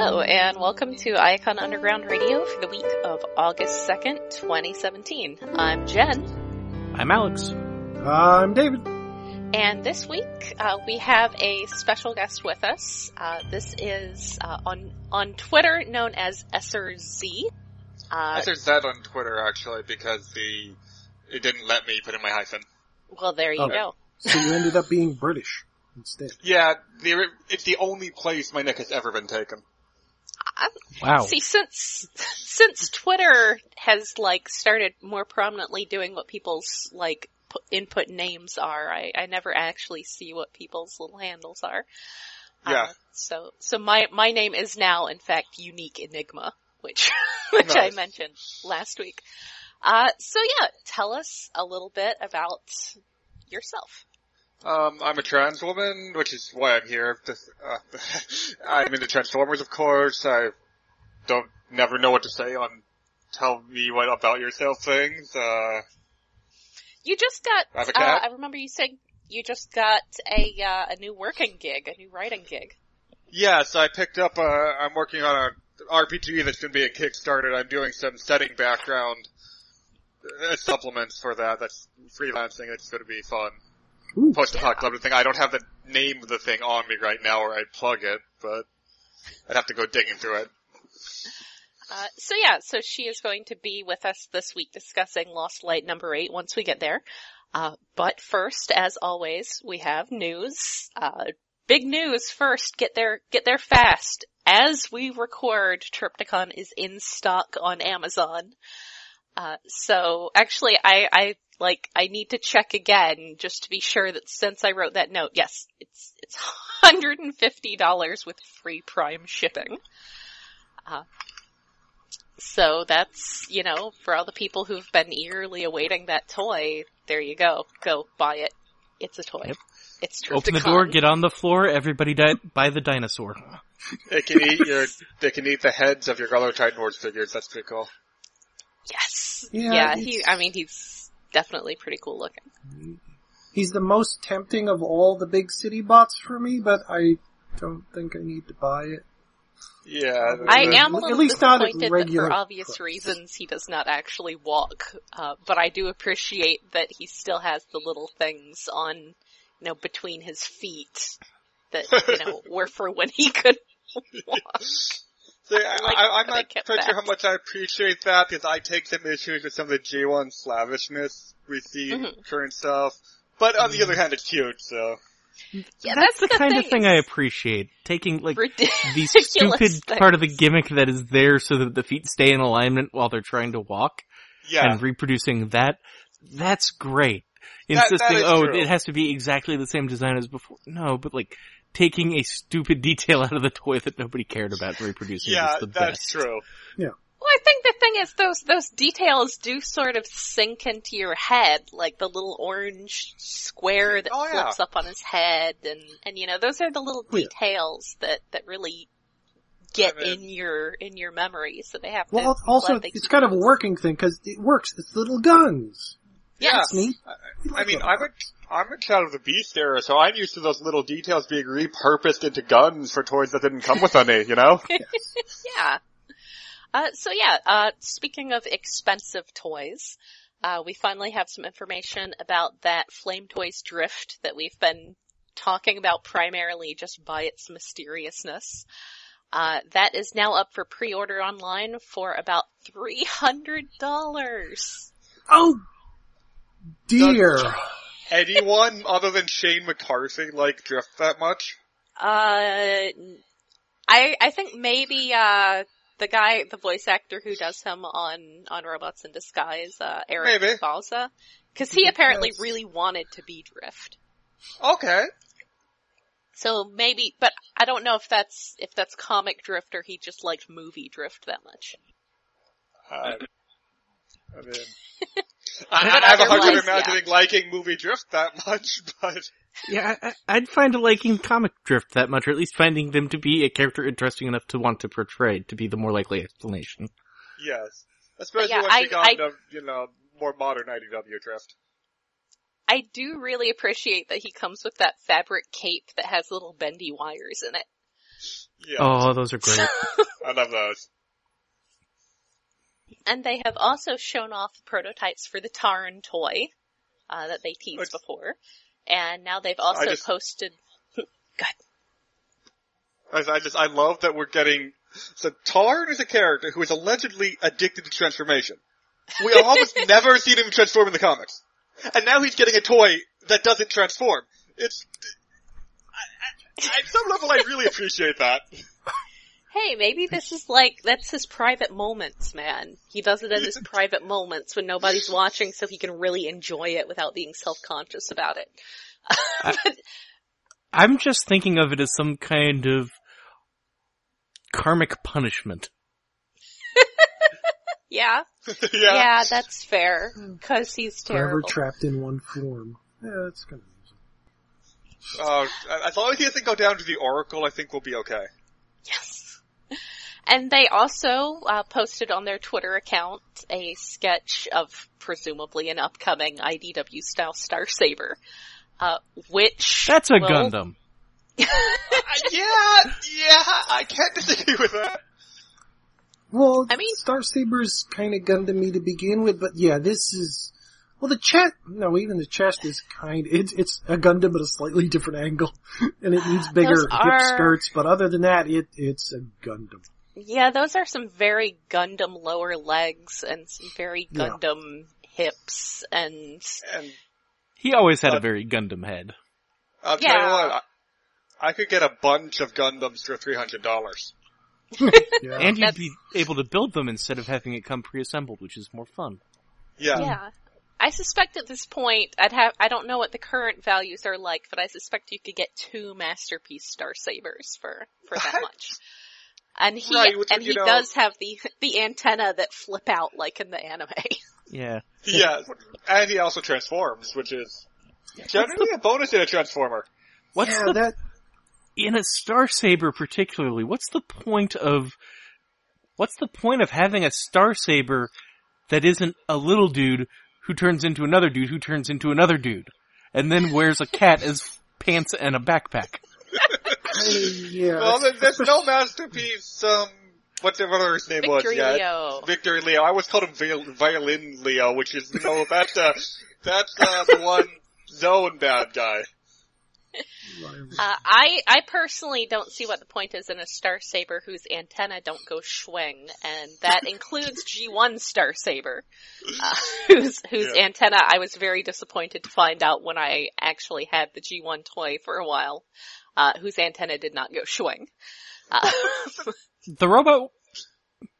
Hello, and welcome to Icon Underground Radio for the week of August 2nd, 2017. I'm Jen. I'm Alex. I'm David. And this week, uh, we have a special guest with us. Uh, this is uh, on on Twitter known as SRZ. Uh, SRZ on Twitter, actually, because the it didn't let me put in my hyphen. Well, there you Oh. go. So you ended up being British instead. Yeah, the, it's the only place my nick has ever been taken. I- Wow. See, since since Twitter has like started more prominently doing what people's like pu- input names are, I, I never actually see what people's little handles are. Yeah. Uh, so so my my name is now in fact unique enigma, which which I mentioned last week. Uh, so yeah, tell us a little bit about yourself. Um, I'm a trans woman, which is why I'm here. Uh, I'm into Transformers, of course. I don't never know what to say on tell me what about yourself things. Uh, You just got. I have a Uh. I remember you saying you just got a uh, a new working gig, a new writing gig. Yes, I picked up a, I'm working on a RPG that's going to be a Kickstarter. I'm doing some setting background uh, supplements for that. That's freelancing. It's going to be fun. Ooh. Post-apocalyptic thing. I don't have the name of the thing on me right now or I'd plug it, but I'd have to go digging through it. Uh, so yeah, so she is going to be with us this week discussing Lost Light number eight once we get there. Uh, but first, as always, we have news. Uh, big news first. Get there, get there fast. As we record, Trypticon is in stock on Amazon. Uh, so actually I, I, like, I need to check again just to be sure that since I wrote that note, yes, it's, it's $150 with free prime shipping. Uh, so that's, you know, for all the people who've been eagerly awaiting that toy, there you go. Go buy it. It's a toy. Yep. It's Open the door, get on the floor, everybody di- buy the dinosaur. They can eat your, they can eat the heads of your Gallo Titan Horse figures. That's pretty cool. Yes. Yeah, Yeah, he, I mean, he's definitely pretty cool looking. He's the most tempting of all the big city bots for me, but I don't think I need to buy it. Yeah. I the- am a at little least not at disappointed that for obvious price. reasons he does not actually walk, uh, but I do appreciate that he still has the little things on, you know, between his feet that, you know, were for when he could walk. See, I, like I, I'm not kept quite sure how much I appreciate that because I take some issues with some of the G1 slavishness we see in Mhm. current stuff. But on the other hand, it's cute, so. Yeah, that's, the, kind thing, of thing I appreciate. Taking like the stupid things. part of the gimmick that is there so that the feet stay in alignment while they're trying to walk Yeah. and reproducing that. That's great. That- that Insisting, oh, true. it has to be exactly the same design as before. No, but like taking a stupid detail out of the toy that nobody cared about and reproducing yeah, is the that's best. true. Well, I think the thing is those those details do sort of sink into your head, like the little orange square that Oh, yeah. flips up on his head, and and you know those are the little Oh, yeah. details that that really get I mean- in your in your memory. So they have to. Well, be also, it's keep kind of a working thing, because it works. It's little guns. Yes. That's neat. I mean, I'm a, I'm a child of the Beast era, so I'm used to those little details being repurposed into guns for toys that didn't come with any, you know? Yeah. Uh, so yeah, uh, speaking of expensive toys, uh, we finally have some information about that Flame Toys Drift that we've been talking about primarily just by its mysteriousness. Uh, that is now up for pre-order online for about $300. Oh, dear. Anyone other than Shane McCarthy like Drift that much? Uh, I, I think maybe, uh, the guy, the voice actor who does him on, on Robots in Disguise, uh, Eric Maybe. Bauza. Cause he apparently Yes. really wanted to be Drift. Okay. So maybe, but I don't know if that's, if that's comic Drift or he just liked movie Drift that much. Uh, I mean, But I, I have a hard time otherwise, imagining liking movie Drift that much, but Yeah, I, I- I'd find liking comic drift that much, or at least finding them to be a character interesting enough to want to portray to be the more likely explanation. yes. Especially yeah, once I- you got I- into, you know, more modern IDW Drift. I do really appreciate that he comes with that fabric cape that has little bendy wires in it. Yeah, Oh, those are great. I love those. And they have also shown off prototypes for the Tarn toy uh, that they teased Which- before, and now they've also just- posted. I, I just, I love that we're getting, so Tarn is a character who is allegedly addicted to transformation. We have almost never seen him transform in the comics. And now he's getting a toy that doesn't transform. It's, I, I, at some level I really appreciate that. Hey, maybe this is like that's his private moments, man. He does it in his private moments when nobody's watching, so he can really enjoy it without being self-conscious about it. But- I'm just thinking of it as some kind of karmic punishment. yeah, yeah. yeah, that's fair because he's Forever terrible. trapped in one form. Yeah, that's kind of Uh, as long as he doesn't go down to the Oracle, I think we'll be okay. Yes. And they also uh, posted on their Twitter account a sketch of presumably an upcoming IDW style Star Saber, uh, which That's a will- Gundam. Uh, yeah, yeah, I can't disagree with that. Well, I mean- Star Saber's kind of Gundam-y to begin with, but yeah, this is, well the chest, no, even the chest is kind, it's, it's a Gundam at a slightly different angle, and it needs bigger Those hip are- skirts, but other than that, it, it's a Gundam. Yeah, those are some very Gundam lower legs and some very Yeah. Gundam hips and And He always had a Uh, very Gundam head. I'll tell you Yeah. what, I, I could get a bunch of Gundams for three hundred dollars. Yeah. And you'd That's- be able to build them instead of having it come pre-assembled, which is more fun. Yeah. yeah. I suspect at this point, I'd have, I don't know what the current values are like, but I suspect you could get two masterpiece Star Sabers for, for that What? much. And he, Right, which, and you he know- does have the, the antenna that flip out like in the anime. Yeah. Yeah, and he also transforms, which is generally a bonus in a transformer. What's yeah, the that, in a Star Saber particularly, what's the point of what's the point of having a Star Saber that isn't a little dude who turns into another dude who turns into another dude and then wears a cat as pants and a backpack? I- yeah. Well, there- there's no masterpiece, um, whatever his name was. Victory Yeah, Leo. Victor Leo. I always called him Viol- Violin Leo, which is, no, that's, uh, that's, uh, the one zone bad guy. Uh, I, I personally don't see what the point is in a Star Saber whose antenna don't go swing, and that includes G1 Star Saber, uh, whose, whose Yeah. antenna I was very disappointed to find out when I actually had the G1 toy for a while, uh, whose antenna did not go swing. Uh, The Robot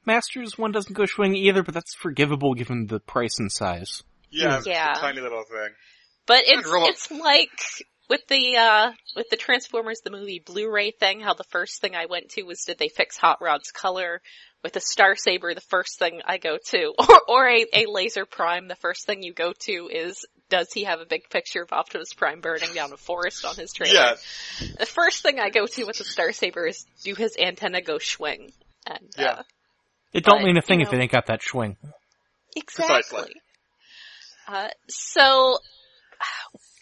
Masters one doesn't go swing either, but that's forgivable given the price and size. Yeah, it's Yeah. a tiny little thing. But it's it's like with the uh with the Transformers the movie Blu-ray thing, how the first thing I went to was did they fix Hot Rod's color? With the Star Saber, the first thing I go to, or or a, a Laser Prime, the first thing you go to is does he have a big picture of Optimus Prime burning down a forest on his trailer? Yeah, The first thing I go to with the Star Saber is do his antenna go swing? And Yeah. uh, It don't But, mean a thing you if it ain't got that swing. Exactly. Uh, so,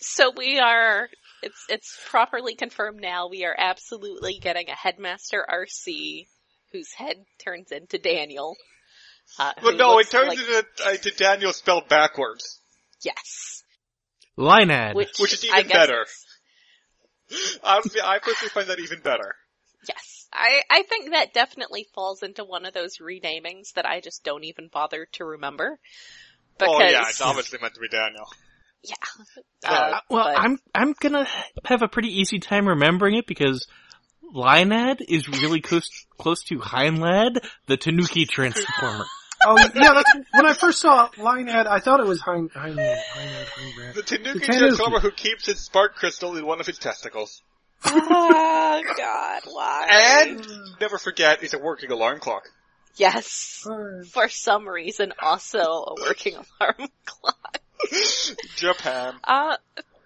so we are, it's, it's properly confirmed now, we are absolutely getting a Headmaster RC whose head turns into Daniel. Uh, but no, it turns like- into, uh, to Daniel spelled backwards, Yes. Line ad. Which, Which is even guess better. is- I personally find that even better. Yes. I, I think that definitely falls into one of those renamings that I just don't even bother to remember. Because, oh yeah, it's obviously meant to be Daniel. yeah. Yeah. Uh, well, but- I'm I'm gonna have a pretty easy time remembering it because Lionad is really close close to Heinlad, the Tanuki transformer. oh yeah, that's, when I first saw Lionhead, I thought it was Hein, Hein, Heinrad, Heinrad. The Tanuki The Tanuki. Transformer who keeps his spark crystal in one of his testicles. oh god, why? And, never forget, it's a working alarm clock. Yes. Alright. For some reason also a working alarm clock. Japan. Uh,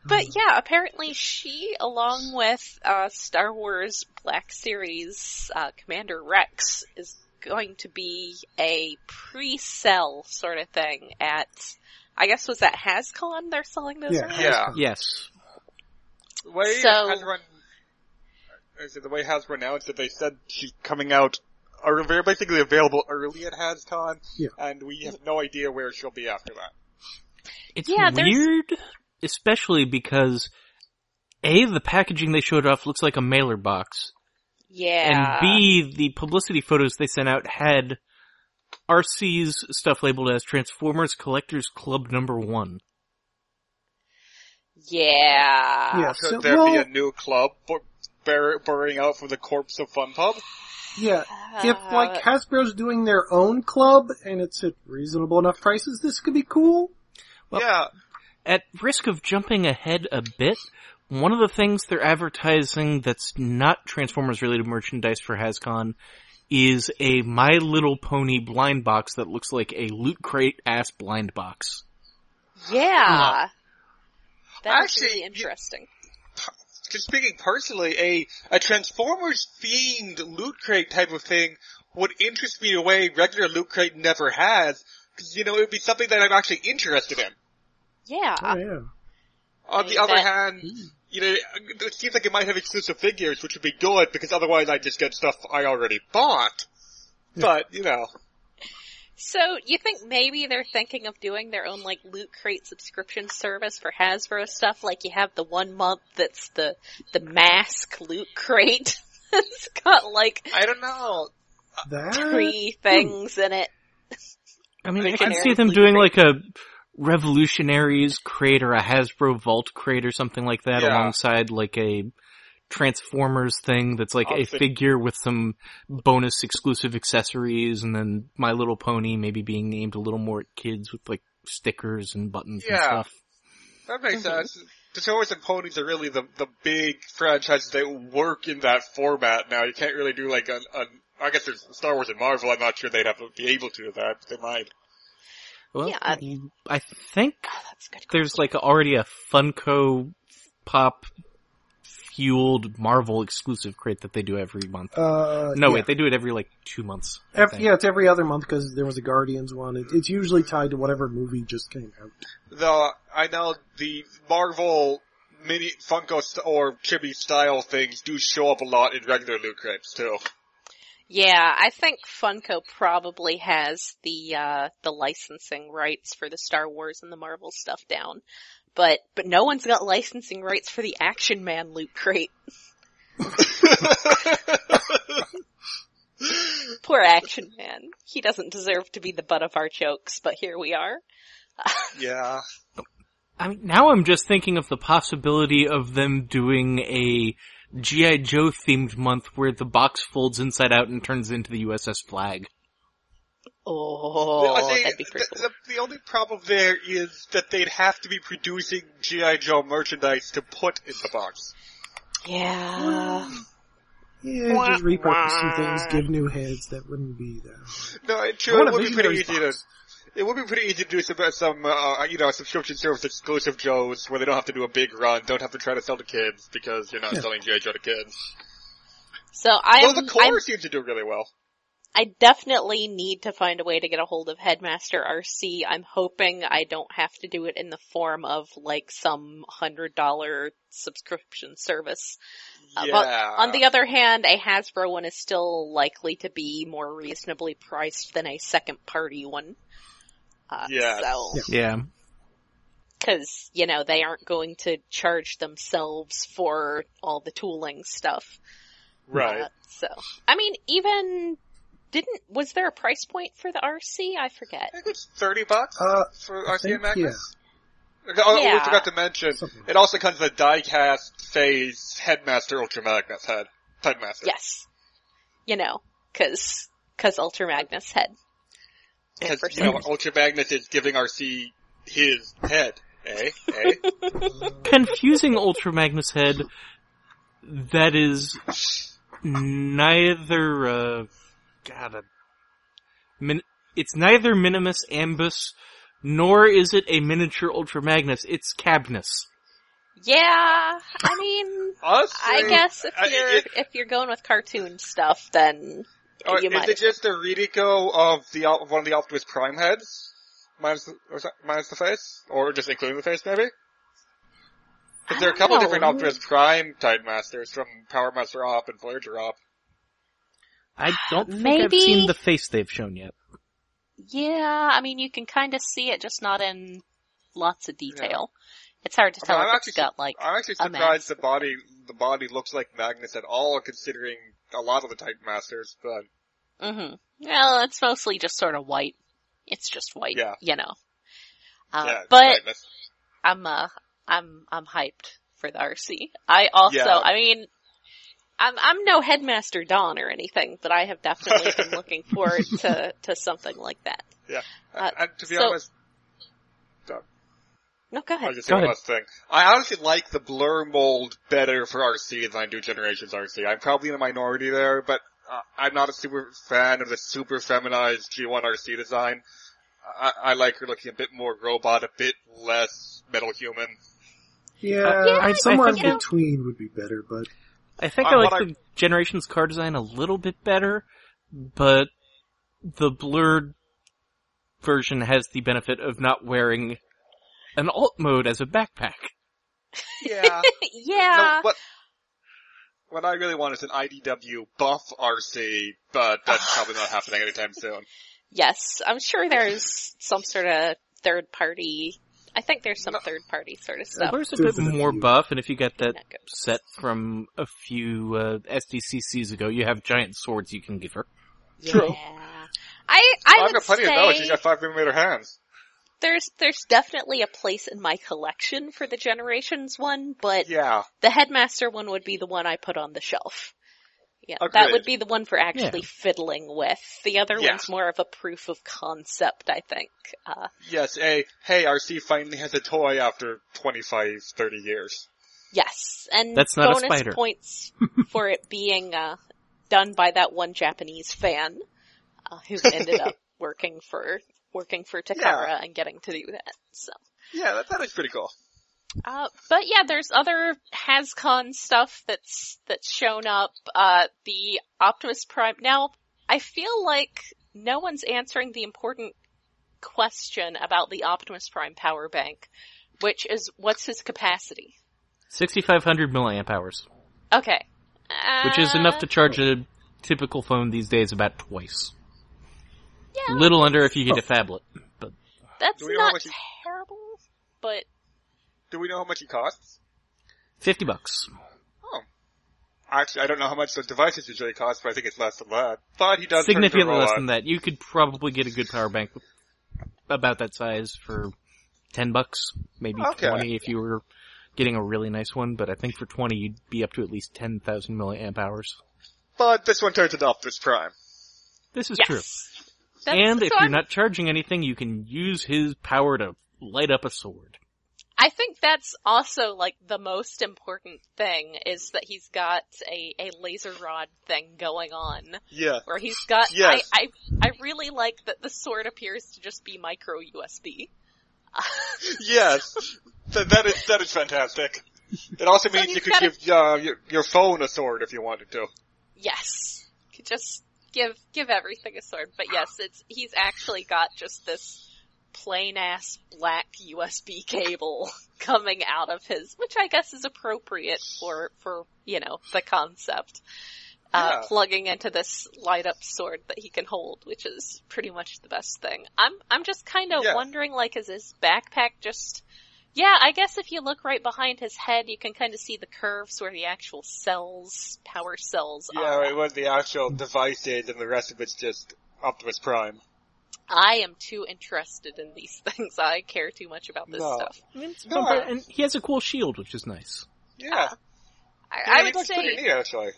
but yeah, apparently she, along with, uh, Star Wars Black Series, uh, Commander Rex, is going to be a pre-sell sort of thing at, I guess was that HasCon they're selling those Yeah. around? Yeah. yes. Way So- has is it the way Hasbro announced it, they said she's coming out, or they're basically available early at HasCon, Yeah. and we have no idea where she'll be after that. It's Yeah, there's- weird, especially because A, the packaging they showed off looks like a mailer box. Yeah. And B, the publicity photos they sent out had RC's stuff labeled as Transformers Collectors Club number one. Yeah. Yeah, Could so, there well, be a new club bur- bur- burrowing out from the corpse of Fun Pub? yeah. If Uh, like Hasbro's doing their own club and it's at reasonable enough prices, this could be cool. Well- yeah, At risk of jumping ahead a bit, one of the things they're advertising that's not Transformers related merchandise for HasCon is a My Little Pony blind box that looks like a loot crate ass blind box. Yeah. That's Actually, really interesting. just speaking personally, a, a Transformers themed loot crate type of thing would interest me in a way regular loot crate never has, because you know, it would be something that I'm actually interested in. Yeah. Oh yeah. On I the mean, other that- hand, hmm. You know, it seems like it might have exclusive figures, which would be good, because otherwise I'd just get stuff I already bought. But, you know, So you think maybe they're thinking of doing their own like loot crate subscription service for Hasbro stuff? Like you have the one month that's the the mask loot crate. it's got like I don't know. That three things in it. I mean, Like I can see them doing crate. like a Revolutionaries crate or a Hasbro Vault crate or something like that Yeah. alongside like a Transformers thing that's like a Outfit. figure with some bonus exclusive accessories and then My Little Pony maybe being aimed a little more at kids with like stickers and buttons and Yeah. stuff. That makes Mhm. sense. The Toys and Ponies are really the the big franchises that work in that format now. You can't really do like a, a I guess there's Star Wars and Marvel, I'm not sure they'd have to be able to do that. but They might. Well, Yeah. I think Oh, that's good. there's like already a Funko Pop fueled Marvel exclusive crate that they do every month. Uh, No, yeah. wait, they do it every like two months. I Ev- think. yeah, it's every other month because there was a Guardians one. It, it's usually tied to whatever movie just came out. The I know the Marvel mini Funko st- or chibi style things do show up a lot in regular loot crates too. Yeah, I think Funko probably has the uh the licensing rights for the Star Wars and the Marvel stuff down. But but no one's got licensing rights for the Action Man loot crate. Poor Action Man. He doesn't deserve to be the butt of our jokes, but here we are. yeah. I mean, now I'm just thinking of the possibility of them doing a G.I. Joe themed month where the box folds inside out and turns into the USS Flagg. Oh, I think that'd be pretty the, cool. the, the only problem there is that they'd have to be producing GI Joe merchandise to put in the box. Yeah. Yeah, just repurpose some things, give new heads. That wouldn't be that. No, it, true. want It a would be pretty Visionaries easy to. Box. It would be pretty easy to do some, uh, some uh, you know, subscription service exclusive Joes where they don't have to do a big run, don't have to try to sell to kids because you're not Yeah. selling GI Joe to kids. So I Well, the core seems to do really well. I definitely need to find a way to get a hold of Headmaster RC. I'm hoping I don't have to do it in the form of like some hundred dollar subscription service. Uh, yeah. but On the other hand, a Hasbro one is still likely to be more reasonably priced than a second party one. Uh, Yes. So, Yeah. Yeah. cause, you know, they aren't going to charge themselves for all the tooling stuff. right. Uh, so, I mean, even, didn't, was there a price point for the RC? I forget. I think it's thirty bucks Uh, for I RC think, and Magnus. Oh, oh, Yeah. we forgot to mention, Something. it also comes with a die-cast phase Headmaster Ultra Magnus head. Headmaster. Yes. You know, cause, cause Ultra Magnus head. Because, you know, Ultra Magnus is giving RC his head. Eh? Eh? Confusing Ultra Magnus head that is neither, uh, God, a, min, it's neither Minimus Ambus, nor is it a miniature Ultra Magnus, it's Cabnus. Yeah, I mean, Honestly, I guess if you're it- if you're going with cartoon stuff, then Oh, you is might. it just a Redeco of the of one of the Optimus Prime heads? Minus the, or that- minus the face? Or just including the face, maybe? But I there are a couple know. different Optimus Prime Titan Masters from Power Master Op and Voyager Op. I don't think I've Maybe- seen the face they've shown yet. Yeah, I mean, you can kind of see it, just not in lots of detail. It's hard to I tell mean, if I'm it's actually got like, I'm actually a surprised the body the body looks like Magnus at all, considering a lot of the Titan Masters. But hmm Well, it's mostly just sort of white. It's just white, Yeah. you know. Uh, yeah, but. I'm uh I'm I'm hyped for the RC. I also Yeah. I mean I'm I'm no headmaster Don or anything, but I have definitely been looking forward to to something like that. yeah. uh, and to be so- honest, No, go I ahead. was just Go saying one ahead. last thing. I honestly like the Blurr mold better for RC than I do Generations RC. I'm probably in a minority there, but uh, I'm not a super fan of the super feminized G1 RC design. I, I like her looking a bit more robot, a bit less metal human. Yeah, Yeah, I- somewhere I in think it- between would be better, but I think Uh, I like what I- the Generations car design a little bit better, but the blurred version has the benefit of not wearing an alt mode as a backpack. Yeah. yeah. No, what, what I really want is an IDW buff RC, but that's probably not happening anytime soon. Yes, I'm sure there's some sort of third party. I think there's some No. third party sort of stuff. There's a bit more buff, and if you get that that set from a few uh, SDCCs ago, you have giant swords you can give her. True. Yeah. I I I've would got plenty say of those. She's got five millimeter hands. There's there's definitely a place in my collection for the Generations one, but Yeah. the Headmaster one would be the one I put on the shelf. Yeah, that would be the one for actually fiddling with. The other Yeah. one's more of a proof of concept, I think. Uh, Yes, a, hey, RC finally has a toy after 25, 30 years. yes, and That's not a bonus spider. points for it being uh, done by that one Japanese fan uh, who ended up working for working for Takara and getting to do that. So. Yeah, that, that is pretty cool. Uh, but yeah, there's other HasCon stuff that's that's shown up. Uh, the Optimus Prime. Now, I feel like no one's answering the important question about the Optimus Prime power bank, which is what's his capacity? 6500 milliamp hours, Okay, which is enough to Uh, charge a typical phone these days about twice. Yeah, Little under if you get oh. a phablet, but that's Do we know how not much he- terrible, but Do we know how much it costs? 50 bucks. Oh. Actually, I don't know how much the devices usually cost, but I think it's less than that. But he does turn into a Significantly less than that. You could probably get a good power bank about that size for 10 bucks, maybe Okay. 20 if you were getting a really nice one, but I think for 20 you'd be up to at least 10,000 milliamp hours. But this one turns into Optimus Prime. This is yes. true. That's- And if so you're I'm- not charging anything, you can use his power to light up a sword. I think that's also like the most important thing is that he's got a, a laser rod thing going on. Yeah. Where he's got, Yes. I, I, I really like that the sword appears to just be micro USB. yes. Th- that is, that is fantastic. It also means he's you could got a- give, uh, your, your phone a sword if you wanted to. Yes. Could just give, give everything a sword. But yes, it's, he's actually got just this plain ass black USB cable coming out of his, which I guess is appropriate for, for, you know, the concept. Uh, Yeah. plugging into this light up sword that he can hold, which is pretty much the best thing. I'm, I'm just kind of Yeah. wondering, like, is his backpack just, yeah, I guess if you look right behind his head, you can kind of see the curves where the actual cells, power cells Yeah, are. right, what the actual device is and the rest of it's just Optimus Prime. I am too interested in these things. I care too much about this No. stuff. I mean, it's No, I- and he has a cool shield, which is nice. Yeah. Ah, I, Yeah, I would looks pretty say neat actually.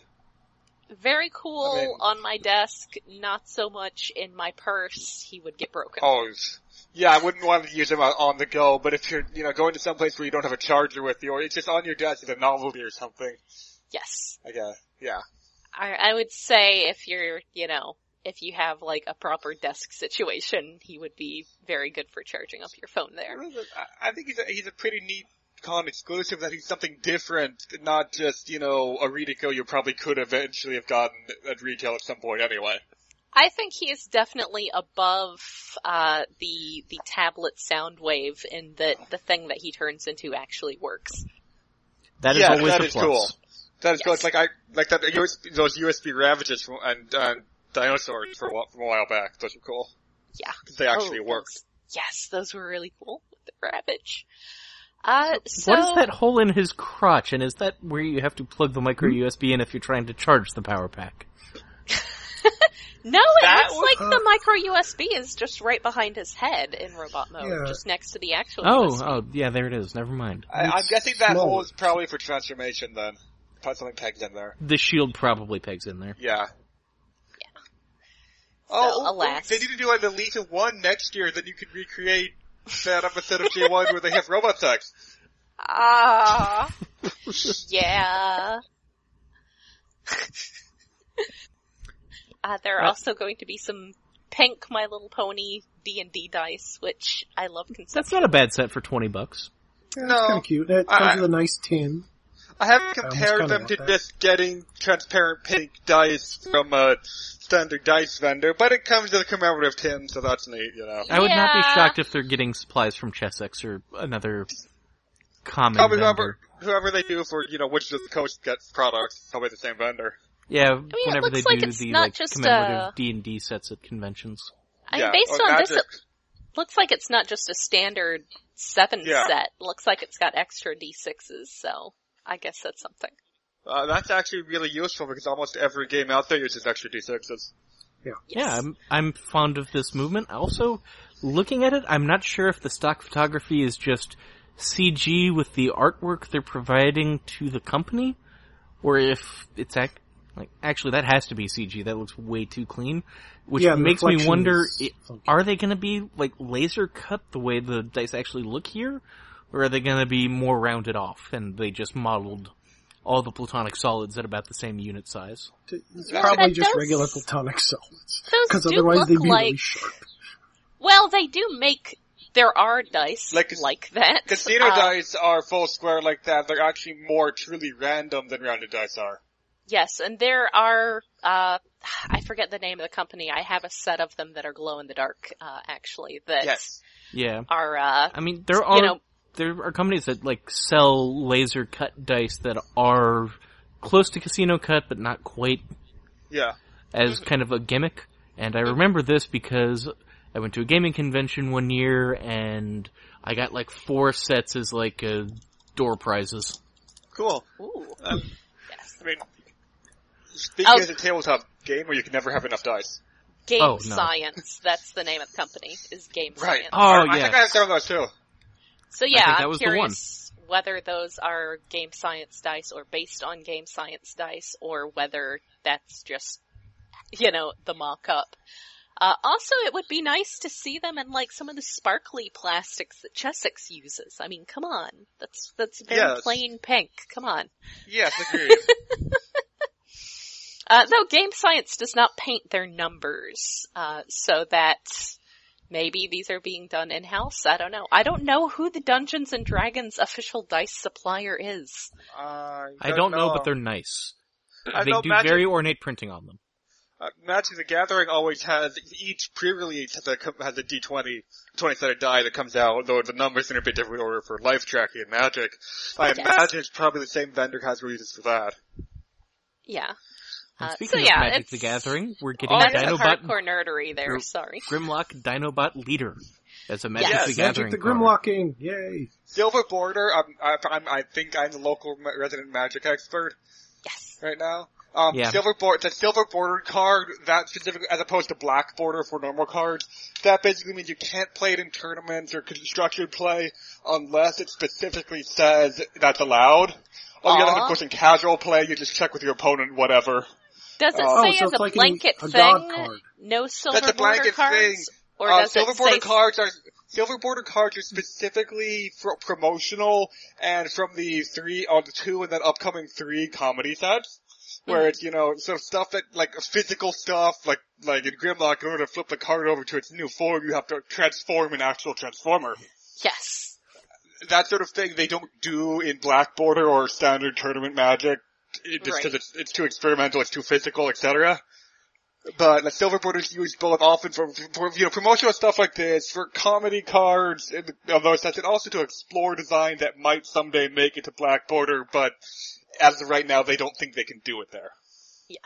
very cool I mean- on my desk, not so much in my purse. He would get broken. Oh, s- yeah, I wouldn't want to use them on- the go, but if you're, you know, going to some place where you don't have a charger with you, or it's just on your desk as a novelty or something, Yes. I guess, yeah. I, I would say if you're, you know, if you have like a proper desk situation, he would be very good for charging up your phone there. I- I think he's a, he's a pretty neat con exclusive that he's something different, not just, you know, a Redeco you probably could eventually have gotten at retail at some point anyway. I think he is definitely above uh, the the tablet Soundwave in that the thing that he turns into actually works. That is yeah, always that a is plus. cool. That is cool. Yes. It's like I like that USB, those USB Ravages from, and and dinosaurs for a from a while back. Those are cool Yeah. they actually Oh, work. those- Yes, those were really cool with the Ravage. Uh, so, What is that hole in his crotch, and is that where you have to plug the micro USB in if you're trying to charge the power pack? No, it That looks was- like the micro USB is just right behind his head in robot mode, Yeah. just next to the actual Oh, USB. oh, yeah, there it is. Never mind. I, I'm guessing that small. hole is probably for transformation. Then put something pegs in there. The shield probably pegs in there. Yeah. So, Oh, alas. they need to do an Elita One next year Then you can recreate that episode of G1 where they have robot sex. Ah, yeah. uh, there are also going to be some pink My Little Pony D and D dice, which I love conceptually. That's not a bad set for 20 bucks. Yeah, No. kind of cute. It I- comes with a nice tin. I haven't compared kinda them to that. just getting transparent pink dice from a standard dice vendor, but it comes with a commemorative tin, so that's neat, you know. I would not be shocked if they're getting supplies from Chessex or another common Probably vendor. whoever, whoever they do for, you know, Wizards of the Coast gets products, probably the same vendor. Yeah, it whenever they looks like do it's the not like just, commemorative uh, D and D sets at conventions. I mean, yeah, based or on this, magic. it looks like it's not just a standard seven Yeah. set. Looks like it's got extra D6s, so I guess that's something. Uh, that's actually really useful because almost every game out there uses extra d6s. Yes. Yeah, I'm I'm fond of this movement. Also, looking at it, I'm not sure if the stock photography is just CG with the artwork they're providing to the company, or if it's ac- like actually that has to be CG. That looks way too clean, which Yeah, makes me wonder: is are they going to be like laser cut the way the dice actually look here, or are they going to be more rounded off and they just modeled all the platonic solids at about the same unit size? It's Yeah, probably just does- regular platonic solids. Because otherwise they'd be like, really sharp. well, they do make, there are dice Like- like, that. Casino Uh, dice are full square like that, they're actually more truly random than rounded dice are. Yes, and there are, uh, I forget the name of the company. I have a set of them that are glow in the dark, uh, actually, that Yes. Yeah, are, uh, I mean there are you know, there are companies that like sell laser cut dice that are close to casino cut but not quite Yeah. as kind of a gimmick. And I remember this because I went to a gaming convention one year and I got like four sets as like uh, door prizes. Cool. ooh, Um, yes. I mean, speaking Oh. as a tabletop game where you can never have enough dice. Game Oh, no. Science, that's the name of the company, is Game Right. Science. Oh, I think I have some of those too. So yeah, I'm was the one. curious whether those are Game Science dice or based on Game Science dice or whether that's just, you know, the mock-up. Uh, also, it would be nice to see them in like some of the sparkly plastics that Chessex uses. I mean, come on. That's, that's very Yes. plain pink. Come on. Yes, agreed. Uh, though Game Science does not paint their numbers, uh, so that maybe these are being done in-house. I don't know. I don't know who the Dungeons and Dragons official dice supplier is. I I don't know, but they're nice. I they do Magic- very ornate printing on them. Uh, Magic the Gathering always has, each pre-release has a, has a D20, 20-sided die that comes out, though the numbers in a bit different order for life tracking and Magic. I Yes. imagine it's probably the same vendor has releases for that. Yeah. And Uh, speaking so yeah, of Magic the Gathering, we're getting That's yeah. the Dinobot hardcore nerdery there, Gr- sorry. Grimlock Dinobot Leader as a Magic Yes. the Magic Gathering the card. Grimlocking, yay! Silver Border, I'm, I, I'm, I think I'm the local resident Magic expert Yes. right now. Um, Yeah. silver board, the silver border card, that specifically, as opposed to black border for normal cards, that basically means you can't play it in tournaments or constructed play unless it specifically says that's allowed. On the other hand, Aw. of course, in casual play, you just check with your opponent, whatever. Does it Oh, say so as a like an- blanket a thing, card. no silver That's a border blanket cards? thing. Or Uh, does silver it border say cards are silver border cards are specifically for promotional and from the three on the two and then upcoming three comedy sets. Where it's, you know, so stuff that, like, physical stuff, like, like in Grimlock, in order to flip the card over to its new form, you have to transform an actual transformer. yes? That sort of thing they don't do in Black Border or standard tournament magic, just Right. cause it's, it's too experimental, it's too physical, etc. But the silver borders used both often for, for you know promotional stuff like this, for comedy cards and those sets, and also to explore design that might someday make it to black border. But as of right now, they don't think they can do it there. Yeah.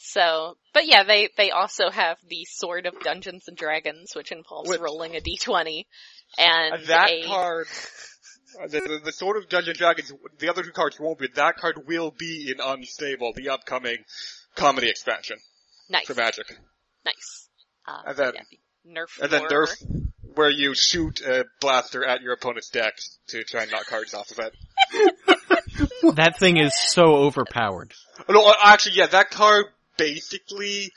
So, but yeah, they, they also have the Sword of Dungeons and Dragons, which involves Which- rolling a d20. And that a, card, the, the, the Sword of Dungeon Dragons, the other two cards won't be. That card will be in Unstable, the upcoming comedy expansion nice, for Magic. nice. Uh, And then- yeah, the Nerf And then. Nerf, where you shoot a blaster at your opponent's deck to try and knock cards off of it. That thing is so overpowered. No, actually, yeah, that card basically,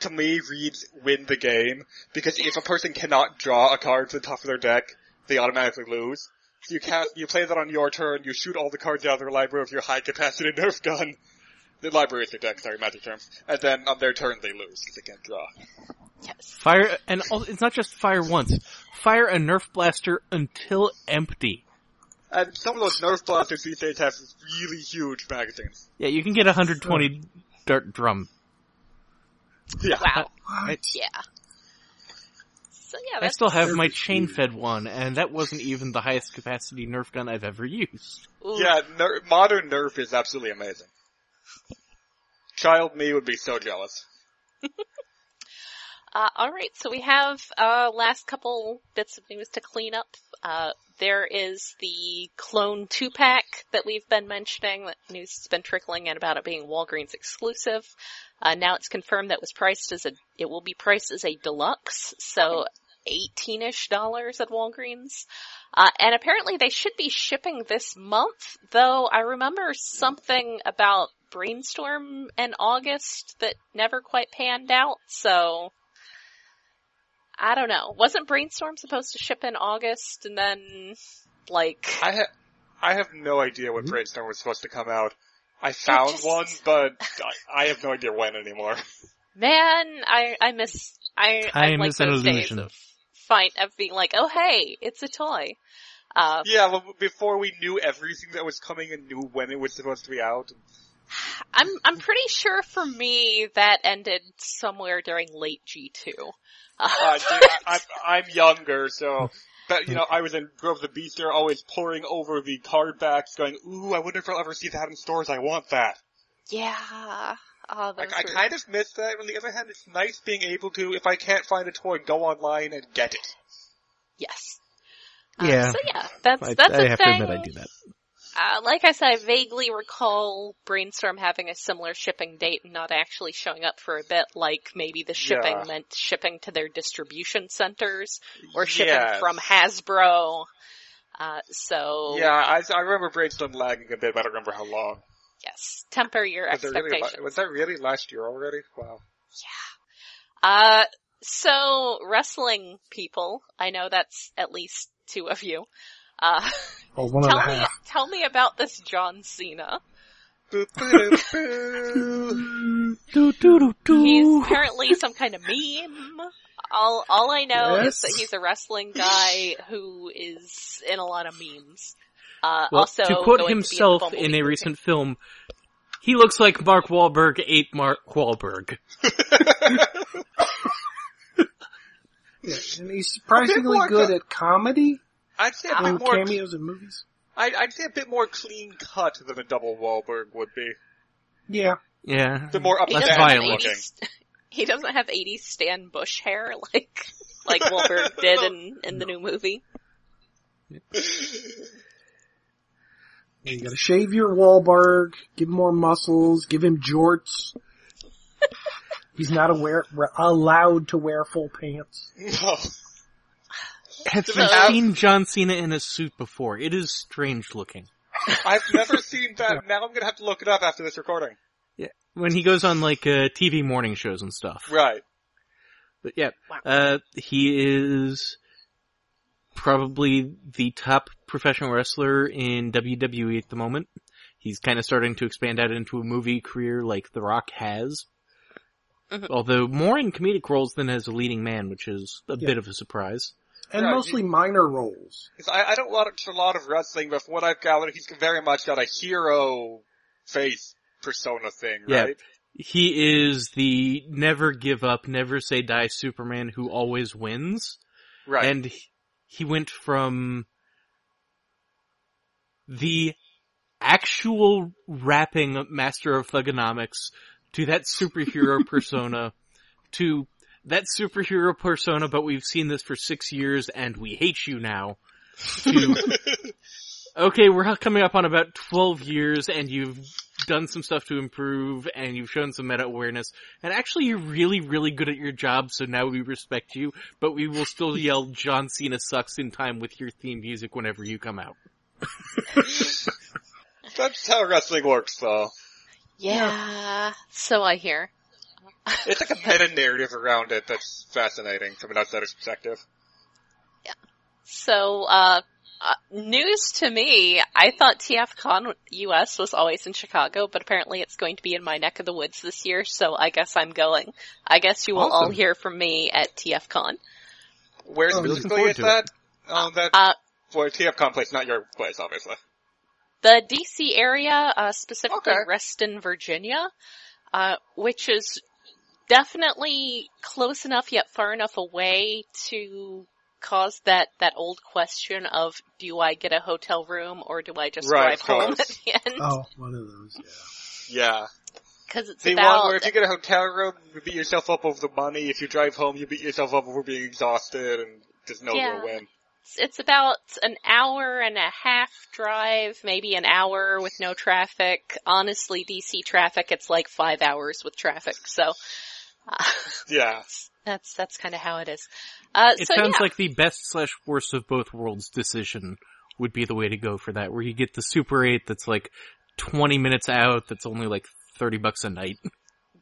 to me, reads win the game, because if a person cannot draw a card to the top of their deck, they automatically lose. So you cast, you play that on your turn, you shoot all the cards out of their library with your high capacity Nerf gun. The library is their deck, sorry, magic terms. And then on their turn they lose, because they can't draw. Yes. Fire, and al- it's not just fire once. Fire a Nerf blaster until empty. And some of those Nerf blasters these days have really huge magazines. Yeah, you can get a 120 dart drum. Yeah. Wow. What? Yeah. So yeah, I still have my chain fed one, and that wasn't even the highest capacity Nerf gun I've ever used. ooh, Yeah, ner- modern Nerf is absolutely amazing. Child me would be so jealous. Uh, alright, so we have, uh, last couple bits of news to clean up. Uh, there is the Clone 2-pack that we've been mentioning, that news has been trickling in about it being Walgreens exclusive. Uh, now it's confirmed that was priced as a, it will be priced as a deluxe, so 18-ish dollars at Walgreens. Uh, and apparently they should be shipping this month, though I remember something about Brainstorm in August that never quite panned out, so I don't know. Wasn't Brainstorm supposed to ship in August and then, like, I ha- I have no idea when Brainstorm was supposed to come out. I found just- one, but I, I have no idea when anymore. man, I, I miss, I, I Time like is an those days illusion. of find, of being like, oh hey, it's a toy. Uh, yeah, well, before we knew everything that was coming and knew when it was supposed to be out. I'm, I'm pretty sure for me that ended somewhere during late G2. Uh, dude, I, I'm, I'm younger, so, but you know, I was in Grove the Beast there, always poring over the card backs, going, "Ooh, I wonder if I'll ever see that in stores. I want that." yeah. Oh, I, I kind of miss that. On the other hand, it's nice being able to, if I can't find a toy, go online and get it. yes. Uh, Yeah. so yeah, that's, I, that's I a have thing. to admit I do that. Uh, like I said, I vaguely recall Brainstorm having a similar shipping date and not actually showing up for a bit, like maybe the shipping Yeah. meant shipping to their distribution centers or shipping Yes. from Hasbro. Uh, so, Yeah, I, I remember Brainstorm lagging a bit, but I don't remember how long. yes, temper your Was, it really, expectations. was that really last year already? Wow. Yeah. Uh, so wrestling people, I know that's at least two of you. Uh, Oh, one and a tell me, tell me about this John Cena. He's apparently some kind of meme. All all I know Yes. is that he's a wrestling guy who is in a lot of memes. Uh, Well, also, to quote going to in the himself in a movie. recent film, he looks like Mark Wahlberg ate Mark Wahlberg. Yeah, and he's surprisingly good at comedy, I'd say a bit um, more. cameos in movies. I'd, I'd say a bit more clean cut than a double Wahlberg would be. Yeah, Yeah. The more he Less doesn't, upstanding have violent. looking. he doesn't have 80s Stan Bush hair like like Wahlberg did in in the new movie. you gotta shave your Wahlberg, give him more muscles, give him jorts. He's not aware, allowed to wear full pants. No. Have Do you have- seen John Cena in a suit before? It is strange looking. I've never seen that. Now I'm gonna have to look it up after this recording. Yeah, when he goes on like uh, TV morning shows and stuff. Right. But yeah, Wow. uh, he is probably the top professional wrestler in WWE at the moment. He's kind of starting to expand out into a movie career like The Rock has. Mhm. Although more in comedic roles than as a leading man, which is a Yeah. bit of a surprise. And Right, mostly minor roles. I, I don't watch a lot of wrestling, but from what I've gathered, he's very much got a hero face persona thing, right? Yeah. he is the never give up, never say die Superman who always wins. Right. And he- he went from the actual rapping master of thuganomics to that superhero persona to that superhero persona, but we've seen this for six years and we hate you now. To, okay, we're coming up on about 12 years and you've done some stuff to improve and you've shown some meta awareness and actually you're really, really good at your job so now we respect you, but we will still yell John Cena sucks in time with your theme music whenever you come out. That's how wrestling works, though. Yeah, so I hear. It's like a meta narrative around it that's fascinating from an outsider's perspective. Yeah. So, uh, uh, news to me, I thought TFCon US was always in Chicago, but apparently it's going to be in my neck of the woods this year, so I guess I'm going. I guess you will all hear from me at TFCon. Where Oh, looking specifically forward is that? Um, that, Uh, well, TFCon place, not your place, obviously. the DC area, uh, specifically Okay. Reston, Virginia, uh, which is definitely close enough yet far enough away to cause that, that old question of do I get a hotel room or do I just Right, drive home course. at the end? Oh, one of those, yeah. Yeah. Cause it's The about, one where if you get a hotel room, you beat yourself up over the money. If you drive home, you beat yourself up over being exhausted and just no Yeah. real win. it's about an hour and a half drive, maybe an hour with no traffic. Honestly, DC traffic, it's like five hours with traffic, so, Yeah. that's, that's kinda how it is. Uh, It so sounds yeah. like the best slash worst of both worlds decision would be the way to go for that, where you get the Super 8 that's like 20 minutes out, that's only like 30 bucks a night.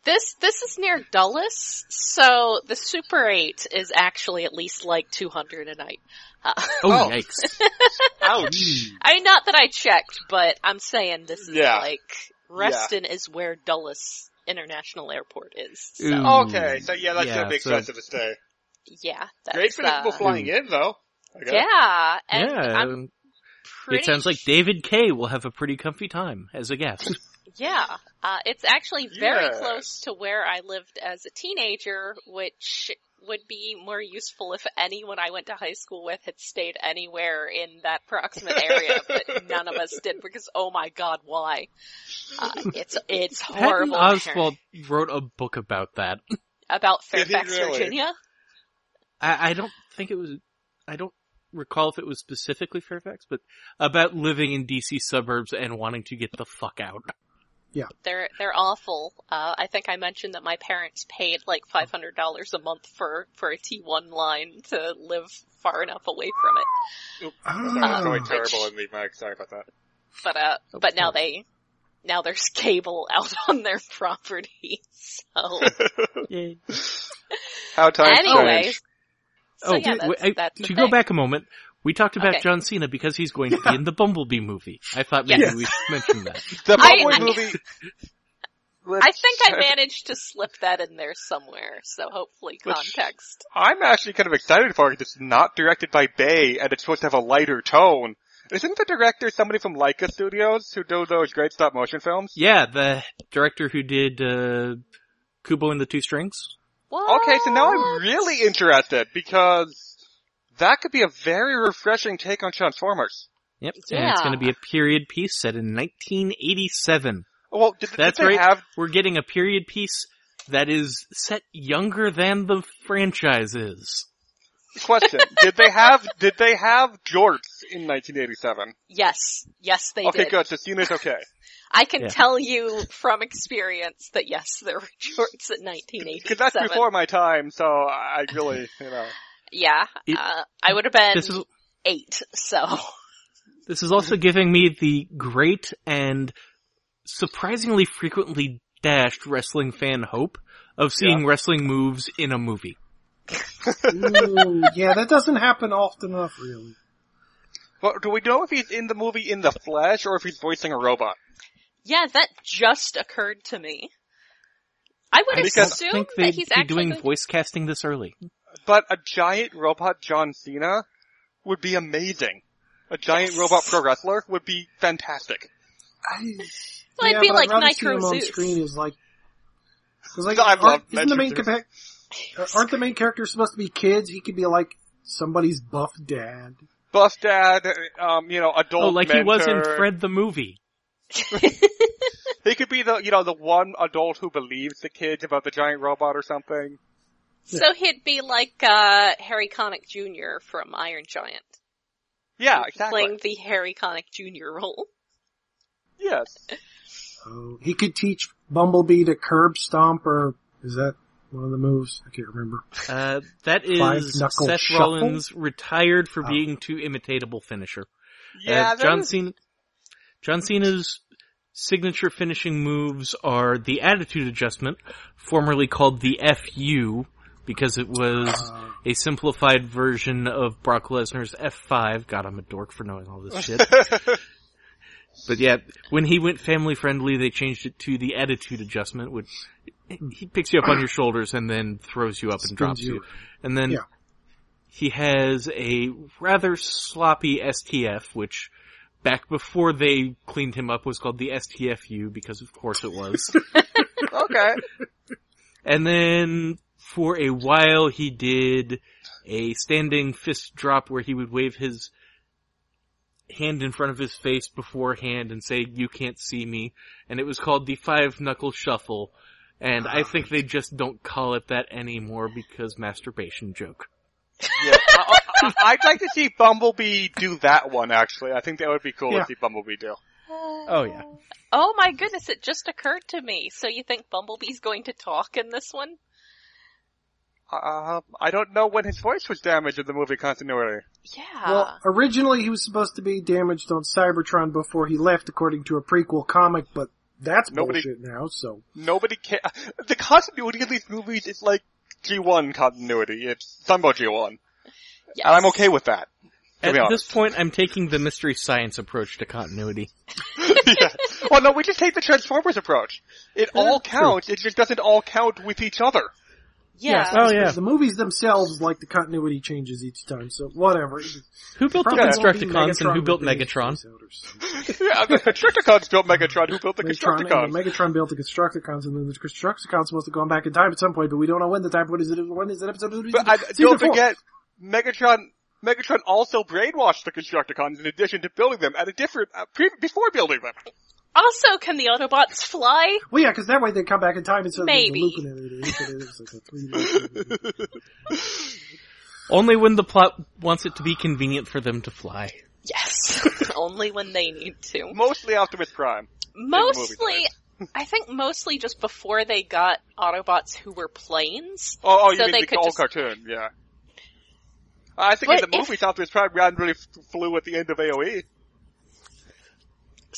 This this is near Dulles, so the Super 8 is actually at least like 200 a night. Uh, Oh, yikes. Ouch. I mean, not that I checked, but I'm saying this is Yeah. like Reston is where Dulles International Airport is. So Ooh. Okay, so yeah, that's Yeah, gonna be so- expensive to stay. yeah, that's Great for the people uh, flying in, though. I yeah, and yeah, I'm um, it sounds like David K will have a pretty comfy time as a guest. Yeah, uh, it's actually very Yes. close to where I lived as a teenager, which would be more useful if anyone I went to high school with had stayed anywhere in that proximate area, but none of us did because oh my god, why? Uh, it's, it's horrible. there. Oswald wrote a book about that. About Fairfax, really? Virginia? I, I don't think it was, I don't recall if it was specifically Fairfax, but about living in DC suburbs and wanting to get the fuck out. They're, they're awful. Uh, I think I mentioned that my parents paid like $500 a month for, for a T1 line to live far enough away from it. That was really Ah. terrible in me, Mike. Sorry about that. but uh, Of but now they, now there's cable out on their property, so Yay. How times anyways. change. So oh, yeah, wait, that's, I- that's to thing. go back a moment, we talked about Okay. John Cena because he's going to be in the Bumblebee movie. I thought maybe Yes. we should mention that. The Bumblebee I- movie. I think I managed to slip that in there somewhere, so hopefully context. I'm actually kind of excited for it. It's not directed by Bay, and it's supposed to have a lighter tone. Isn't the director somebody from Laika Studios who do those great stop motion films? Yeah, the director who did uh, Kubo and the Two Strings. What? Okay, so now I'm really interested because that could be a very refreshing take on Transformers. Yep, and it's going to be a period piece set in 1987. Well, did, did That's they right. have We're getting a period piece that is set younger than the franchise is. question? did they have did they have jorts in 1987? Yes, yes they Okay, did. Okay, good. So Cena's okay. I can Yeah. tell you from experience that yes, there were shorts at 1987. Because that's before my time, so I really, you know. Yeah, It- uh, I would have been This is eight, so. this is also giving me the great and surprisingly frequently dashed wrestling fan hope of seeing wrestling moves in a movie. Ooh, yeah, that doesn't happen often enough, really. Well, do we know if he's in the movie in the flesh or if he's voicing a robot? Yeah, that just occurred to me. I would I assume think that they'd he's be actually doing voice casting this early. But a giant robot John Cena would be amazing. A giant Yes. robot pro wrestler would be fantastic. I, Well, it'd yeah, be but like I'd rather see Nitro him on Zeus. screen as like 'Cause, like, I've aren't, isn't the main Adventures. compa- aren't the main characters supposed to be kids? He could be like somebody's buff dad. Buff dad, um, you know, adult Oh, like he was in. Fred the movie. He could be the, you know, the one adult who believes the kids about the giant robot or something. So he'd be like uh Harry Connick Jr. from Iron Giant. Yeah, exactly. Playing the Harry Connick Jr. role. Yes. Oh, he could teach Bumblebee to curb stomp, or is that one of the moves? I can't remember. Uh, that Five is knuckle Seth shuffle? Rollins retired for Oh. being too imitatable finisher. Yeah, uh, John is- Cena, John Cena's signature finishing moves are the attitude adjustment, formerly called the FU, because it was a simplified version of Brock Lesnar's F5. God, I'm a dork for knowing all this shit. but yeah, when he went family friendly, they changed it to the attitude adjustment, which he picks you up on your shoulders and then throws you up and drops you. you. And then Yeah. he has a rather sloppy STF, which back before they cleaned him up was called the STFU because of course it was. okay. and then for a while he did a standing fist drop where he would wave his hand in front of his face beforehand and say, you can't see me. And it was called the five knuckle shuffle. And I ah. think they just don't call it that anymore because masturbation joke. Yeah. I, I, I'd like to see Bumblebee do that one, actually. I think that would be cool Yeah. to see Bumblebee do. Oh yeah. Oh my goodness, it just occurred to me. So you think Bumblebee's going to talk in this one? Uh, I don't know when his voice was damaged in the movie continuity. Yeah. well, originally he was supposed to be damaged on Cybertron before he left, according to a prequel comic, but that's Nobody- bullshit now. So Nobody ca The continuity of these movies is like G1 continuity. It's Sunbow G1. yes. And I'm okay with that. At this point, I'm taking the mystery science approach to continuity. yeah. Well, no, we just take the Transformers approach. It all counts. It just doesn't all count with each other. Yeah. Oh, yeah. the movies themselves, like the continuity changes each time. So whatever. Who built the Probably won't Constructicons and who built Megatron? space out or something. yeah, the Constructicons built Megatron. Who built the Megatron, and Constructicons? the Megatron built the Constructicons, and then the Constructicons must have gone back in time at some point, but we don't know when the time. What is it? When is it? Episode? But I, don't four. forget, Megatron. Megatron also brainwashed the Constructicons in addition to building them at a different uh, pre- before building them. Also, can the Autobots fly? Well, yeah, because that way they come back in time instead of Maybe. looping it. It's like a Only when the plot wants it to be convenient for them to fly. Yes. Only when they need to. Mostly Optimus Prime. Mostly, I think mostly just before they got Autobots who were planes. Oh, oh you So mean they the could old just- cartoon? Yeah. I think in But the if- movies, Optimus Prime ran really f- flew at the end of AOE.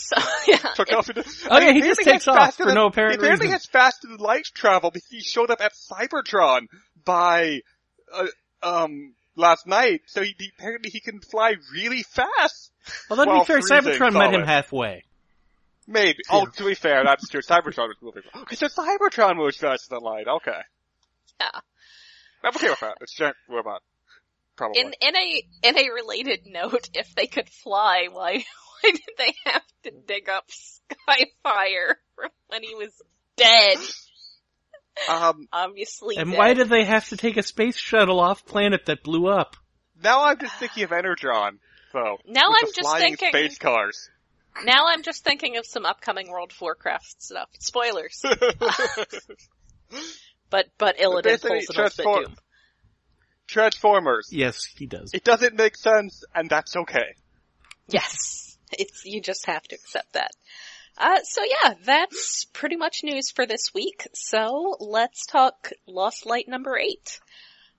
So, yeah. Took off into, Oh, I yeah, mean, he just takes has off for than- no apparent he apparently reason. has faster than light travel because he showed up at Cybertron by, uh, um, last night. So he, he apparently he can fly really fast. Well, that'd Well, be fair. freezing, Cybertron met him halfway. Maybe. Oh, to be fair, that's true. Cybertron was moving. Because the Cybertron moves faster than light. Okay. Yeah. I'm okay with that. It's a giant robot. Probably. In in a in a related note, if they could fly, why why did they have to dig up Skyfire from when he was dead? um, Obviously And dead. why did they have to take a space shuttle off planet that blew up? now I'm just thinking of Energon. So. Now with I'm the just flying thinking- space cars. Now I'm just thinking of some upcoming World of Warcraft stuff. Spoilers. But but Illidan Basically, pulls an ultimate transform- doom. Transformers. Yes, he does. It doesn't make sense, and that's okay. Yes. It's you just have to accept that. Uh, so yeah, that's pretty much news for this week. So let's talk Lost Light number eight.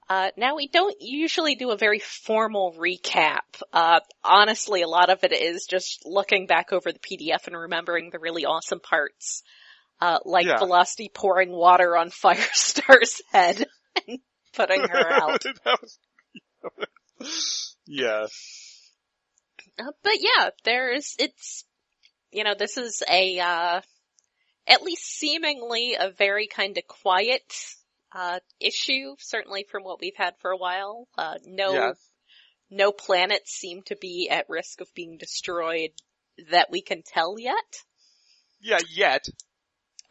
Uh, now we don't usually do a very formal recap. Uh, honestly, a lot of it is just looking back over the PDF and remembering the really awesome parts. Uh, like Yeah. Velocity pouring water on Firestar's head and putting her out. Was- yes. Uh, but yeah, there's, it's, you know, this is a, uh, at least seemingly a very kind of quiet, uh, issue, certainly from what we've had for a while. Uh, no, Yes. no planets seem to be at risk of being destroyed that we can tell yet. Yeah, yet.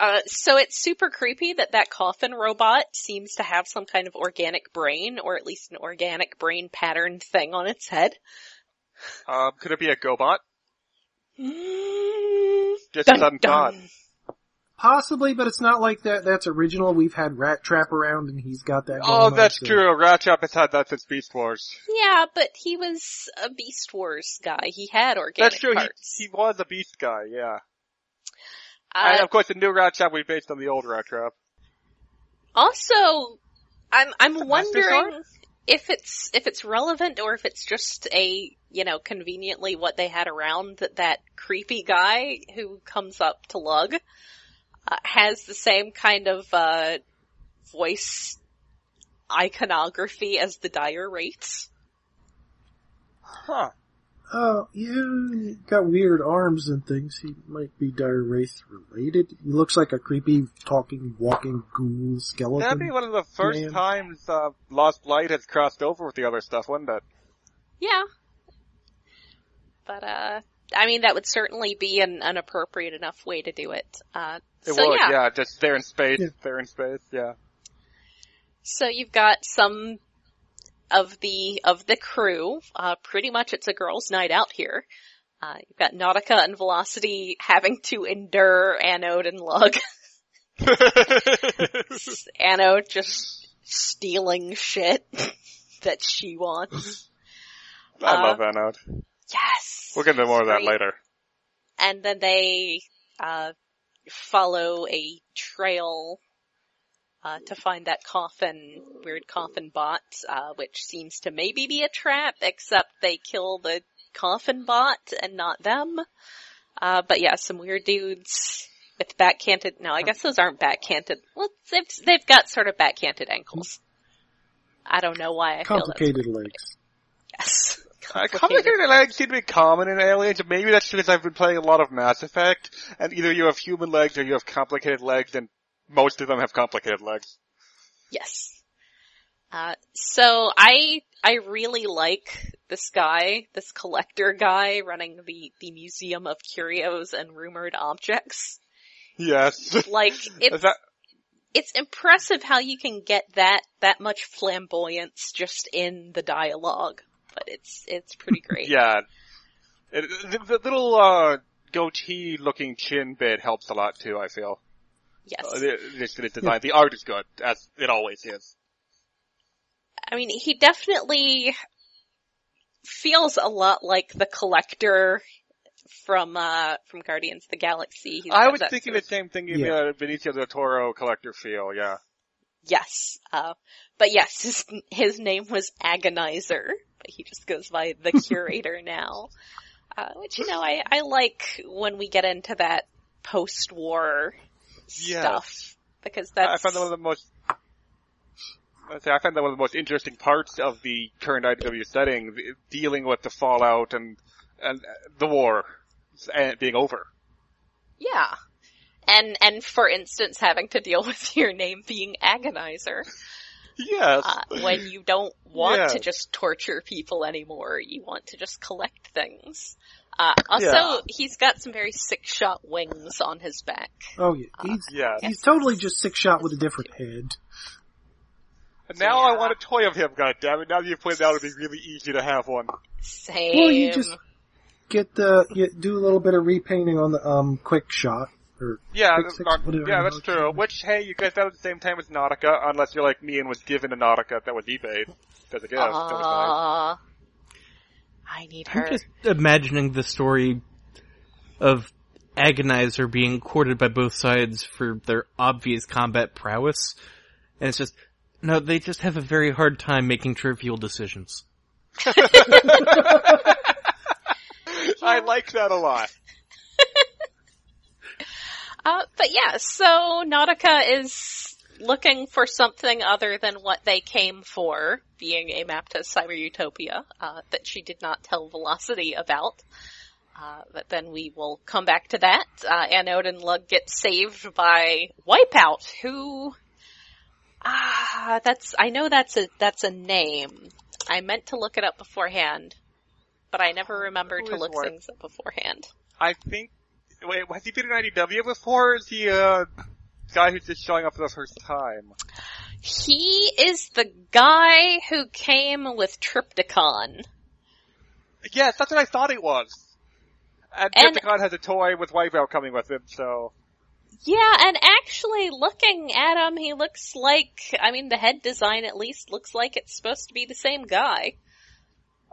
Uh, so it's super creepy that that coffin robot seems to have some kind of organic brain, or at least an organic brain pattern thing on its head. Um, could it be a GoBot? Mm, Just a dun, sudden thought. dun. Possibly, but it's not like that. That's original. We've had Rat Trap around, and he's got that. Oh, going on, that's so- true. Trap has had that since Beast Wars. Yeah, but he was a Beast Wars guy. He had organic That's true. He, parts. he was a Beast guy, yeah. Uh, and of course, the new Rat Trap was based on the old Rat Trap. Also, I'm I'm Master wondering if it's if it's relevant or if it's just a you know conveniently what they had around that that creepy guy who comes up to Lug uh, has the same kind of uh, voice iconography as the Dire Wraiths. Huh. Oh, yeah, got weird arms and things. He might be Dire Wraith related. He looks like a creepy, talking, walking ghoul skeleton. That'd be one of the first Man. times uh, Lost Light has crossed over with the other stuff, wouldn't it? Yeah, but uh, I mean that would certainly be an, an appropriate enough way to do it. Uh, It so would, yeah, yeah. Just they're in space. Yeah. They're in space, yeah. So you've got some of the of the crew. Uh, pretty much, it's a girls' night out here. Uh, you've got Nautica and Velocity having to endure Anode and Lug. Anode just stealing shit that she wants. I Uh, love that note. Yes. We'll get into more of that later. And then they uh, follow a trail uh, to find that coffin, weird coffin bot, uh, which seems to maybe be a trap, except they kill the coffin bot and not them. Uh, but yeah, some weird dudes with backcanted. No, I guess those aren't backcanted. Well, they've they've got sort of backcanted ankles. I don't know why I feel Complicated legs. yes. Uh, complicated legs seem to be common in Aliens, maybe that's because I've been playing a lot of Mass Effect, and either you have human legs or you have complicated legs, and most of them have complicated legs. Yes. Uh, so I, I really like this guy, this collector guy running the, the Museum of Curios and Rumored Objects. Yes. Like, it's, that, it's impressive how you can get that, that much flamboyance just in the dialogue. But it's, it's pretty great. yeah. It, the, the little, uh, goatee looking chin bit helps a lot too, I feel. Yes. Uh, the, the, the design, the art is good, as it always is. I mean, he definitely feels a lot like the collector from, uh, from Guardians of the Galaxy. He's I got was that thinking the same thing in Yeah. the Benicio del Toro collector feel, yeah. Yes. Uh, but yes, his, his name was Agonizer, but he just goes by the curator now. Uh, which, you know, I, I like when we get into that post-war Yes. stuff. Because that's, I found that one of the most. Say I find that one of the most interesting parts of the current IDW setting, dealing with the fallout and and the war and being over. yeah. And, and for instance, having to deal with your name being Agonizer, Yes. uh, when you don't want Yes. to just torture people anymore, you want to just collect things. Uh, also, Yeah. he's got some very Sixshot wings on his back. Oh yeah, he's yes. he's totally just Sixshot with a different head. And now I want a toy of him. God damn it! Now that you've pointed out, it'd be really easy to have one. Same. Well, you just get the you do a little bit of repainting on the um quick shot or Yeah, Quick that's six, not- yeah, that's true. it's Which hey, you guys got it at the same time as Nautica, unless you're like me and was given a Nautica that was eBay as a gift. That was nice. Aw. I need her. I'm just imagining the story of Agonizer being courted by both sides for their obvious combat prowess, and it's just no, they just have a very hard time making trivial decisions. I like that a lot. Uh, but yeah, so Nautica is looking for something other than what they came for, being a map to Cyber Utopia, uh, that she did not tell Velocity about. Uh, but then we will come back to that. Uh, Anode and Lug get saved by Wipeout, who, ah, that's, I know that's a, that's a name. I meant to look it up beforehand, but I never remember to look Wipe- things up beforehand. I think wait, has he been in IDW before? Is he a guy who's just showing up for the first time? He is the guy who came with Trypticon. Yes, that's what I thought he was. And, And- Trypticon has a toy with Wipeout coming with him, so Yeah, and actually looking at him, he looks like, I mean the head design at least looks like it's supposed to be the same guy.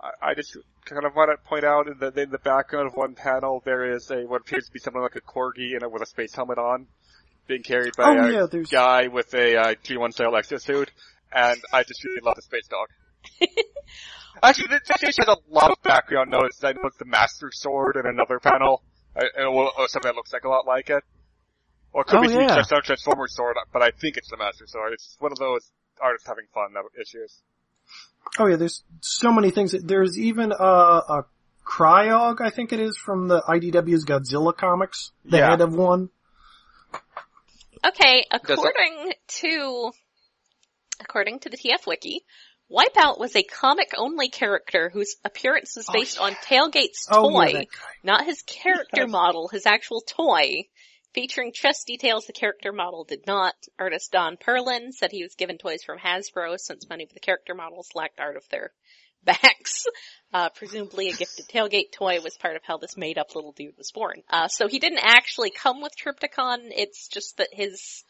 I, I just kind of want to point out in the in the background of one panel there is a what appears to be something like a corgi and with a space helmet on, being carried by Oh a yeah, there's guy with a uh, G1 style exosuit, and I just really love the space dog. Actually, this this has a lot of background notes. I know it's the Master Sword in another panel, uh, or something that looks like a lot like it. Or it could Oh, be yeah. just a Transformer Sword, but I think it's the Master Sword. It's one of those artists having fun issues. oh yeah, there's so many things. There's even a, a Cryog, I think it is, from the IDW's Godzilla comics. The Yeah. head of one. Okay, according to, according to the TF Wiki, Wipeout was a comic-only character whose appearance was Oh, based on Tailgate's Oh toy, yeah, not his character model, his actual toy. Featuring chest details the character model did not. Artist Don Perlin said he was given toys from Hasbro since many of the character models lacked art of their backs. Uh, presumably a gifted tailgate toy was part of how this made up little dude was born. Uh, so he didn't actually come with Trypticon, it's just that his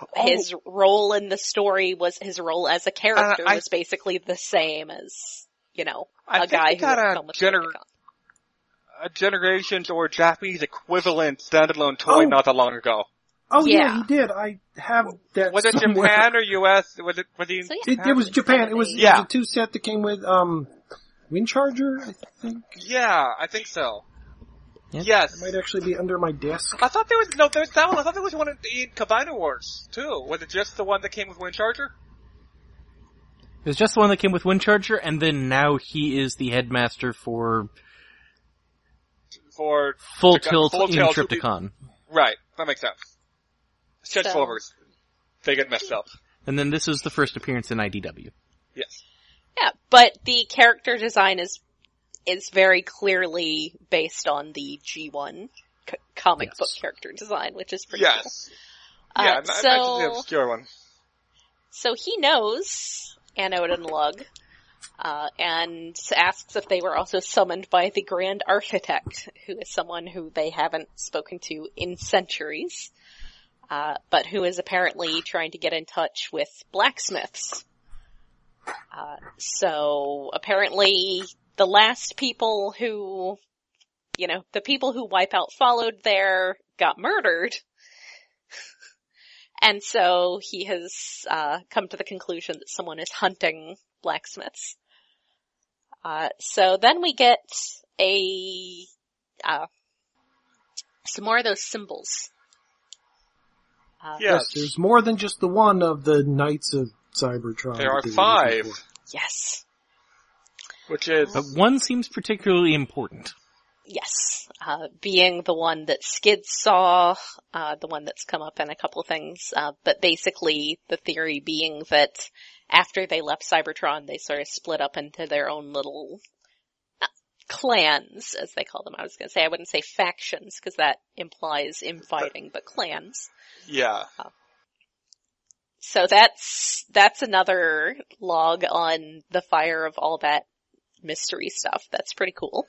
Oh. his role in the story was his role as a character Uh, I- was basically the same as, you know, I a think guy who got a come with gener- Trypticon. a Generations or Japanese equivalent standalone toy Oh. not that long ago. Oh yeah. Yeah. he did. I have that. Was it somewhere. Japan or US? Was it, was he? So yeah. It, it was Japan. It was, it Yeah. was a two set that came with um Windcharger. I think Yeah, I think so. Yeah. Yes. it might actually be under my desk. I thought there was, no, there was that one, I thought there was one in, in Combiner Wars, too. Was it just the one that came with Windcharger? It was just the one that came with Windcharger, and then now he is the headmaster for For, Full Trypticon- Tilt Full in Tilt would right, that makes sense. So- Transformers. They get messed up. And then this is the first appearance in IDW. Yes. Yeah, but the character design is is very clearly based on the G1 c- comic Yes. book character design, which is pretty cool. Yes. Uh, yeah, not, not just the so obscure one. so he knows Anode and Lug, uh, and asks if they were also summoned by the Grand Architect, who is someone who they haven't spoken to in centuries, uh, but who is apparently trying to get in touch with blacksmiths. Uh, so apparently the last people who, you know, the people who Wipeout followed there got murdered. And so he has uh, come to the conclusion that someone is hunting blacksmiths. Uh, so then we get a uh, some more of those symbols. Uh, Yes. There's more than just the one of the Knights of Cybertron. There are that they were looking five. Yes, which is, But one seems particularly important. yes. Uh, being the one that Skid saw, uh, the one that's come up in a couple of things, uh, but basically the theory being that after they left Cybertron, they sort of split up into their own little uh, clans, as they call them. I was going to say I wouldn't say factions because that implies infighting, but clans. yeah. So that's that's another log on the fire of all that mystery stuff. That's pretty cool.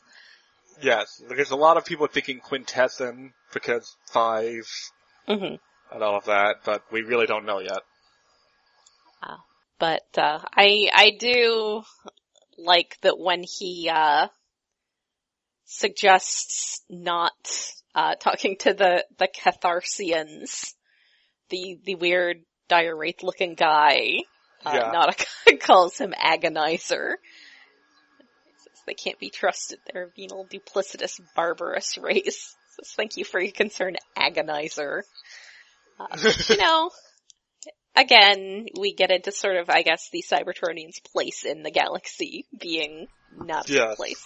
Yes. There's a lot of people thinking quintessence because five hmm and all of that, but we really don't know yet. But uh, I I do like that when he uh, suggests not uh, talking to the the Catharsians, the the weird dire wraith looking guy. Uh, Yeah. Not a calls him agonizer. Says They can't be trusted. They're a venal, duplicitous, barbarous race. Says, Thank you for your concern, agonizer. Uh, you know, again, we get into sort of, I guess, the Cybertronians' place in the galaxy being not Yes. place.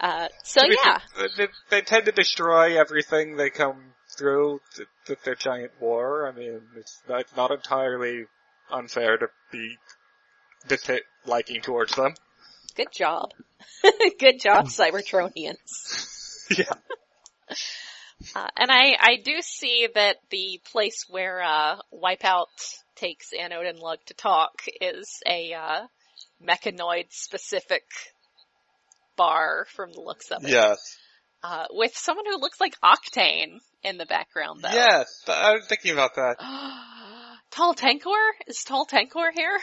Uh, so yeah, They, they tend to destroy everything they come through th- with their giant war. I mean, it's not, it's not entirely unfair to be disliking towards them. good job. good job, Cybertronians. yeah. Uh, and I, I do see that the place where, uh, Wipeout takes Anode and Lug to talk is a, uh, mechanoid specific bar from the looks of it. Yes. Uh, with someone who looks like Octane in the background though. Yes, I was thinking about that. Tall Tankor? Is Tall Tankor here?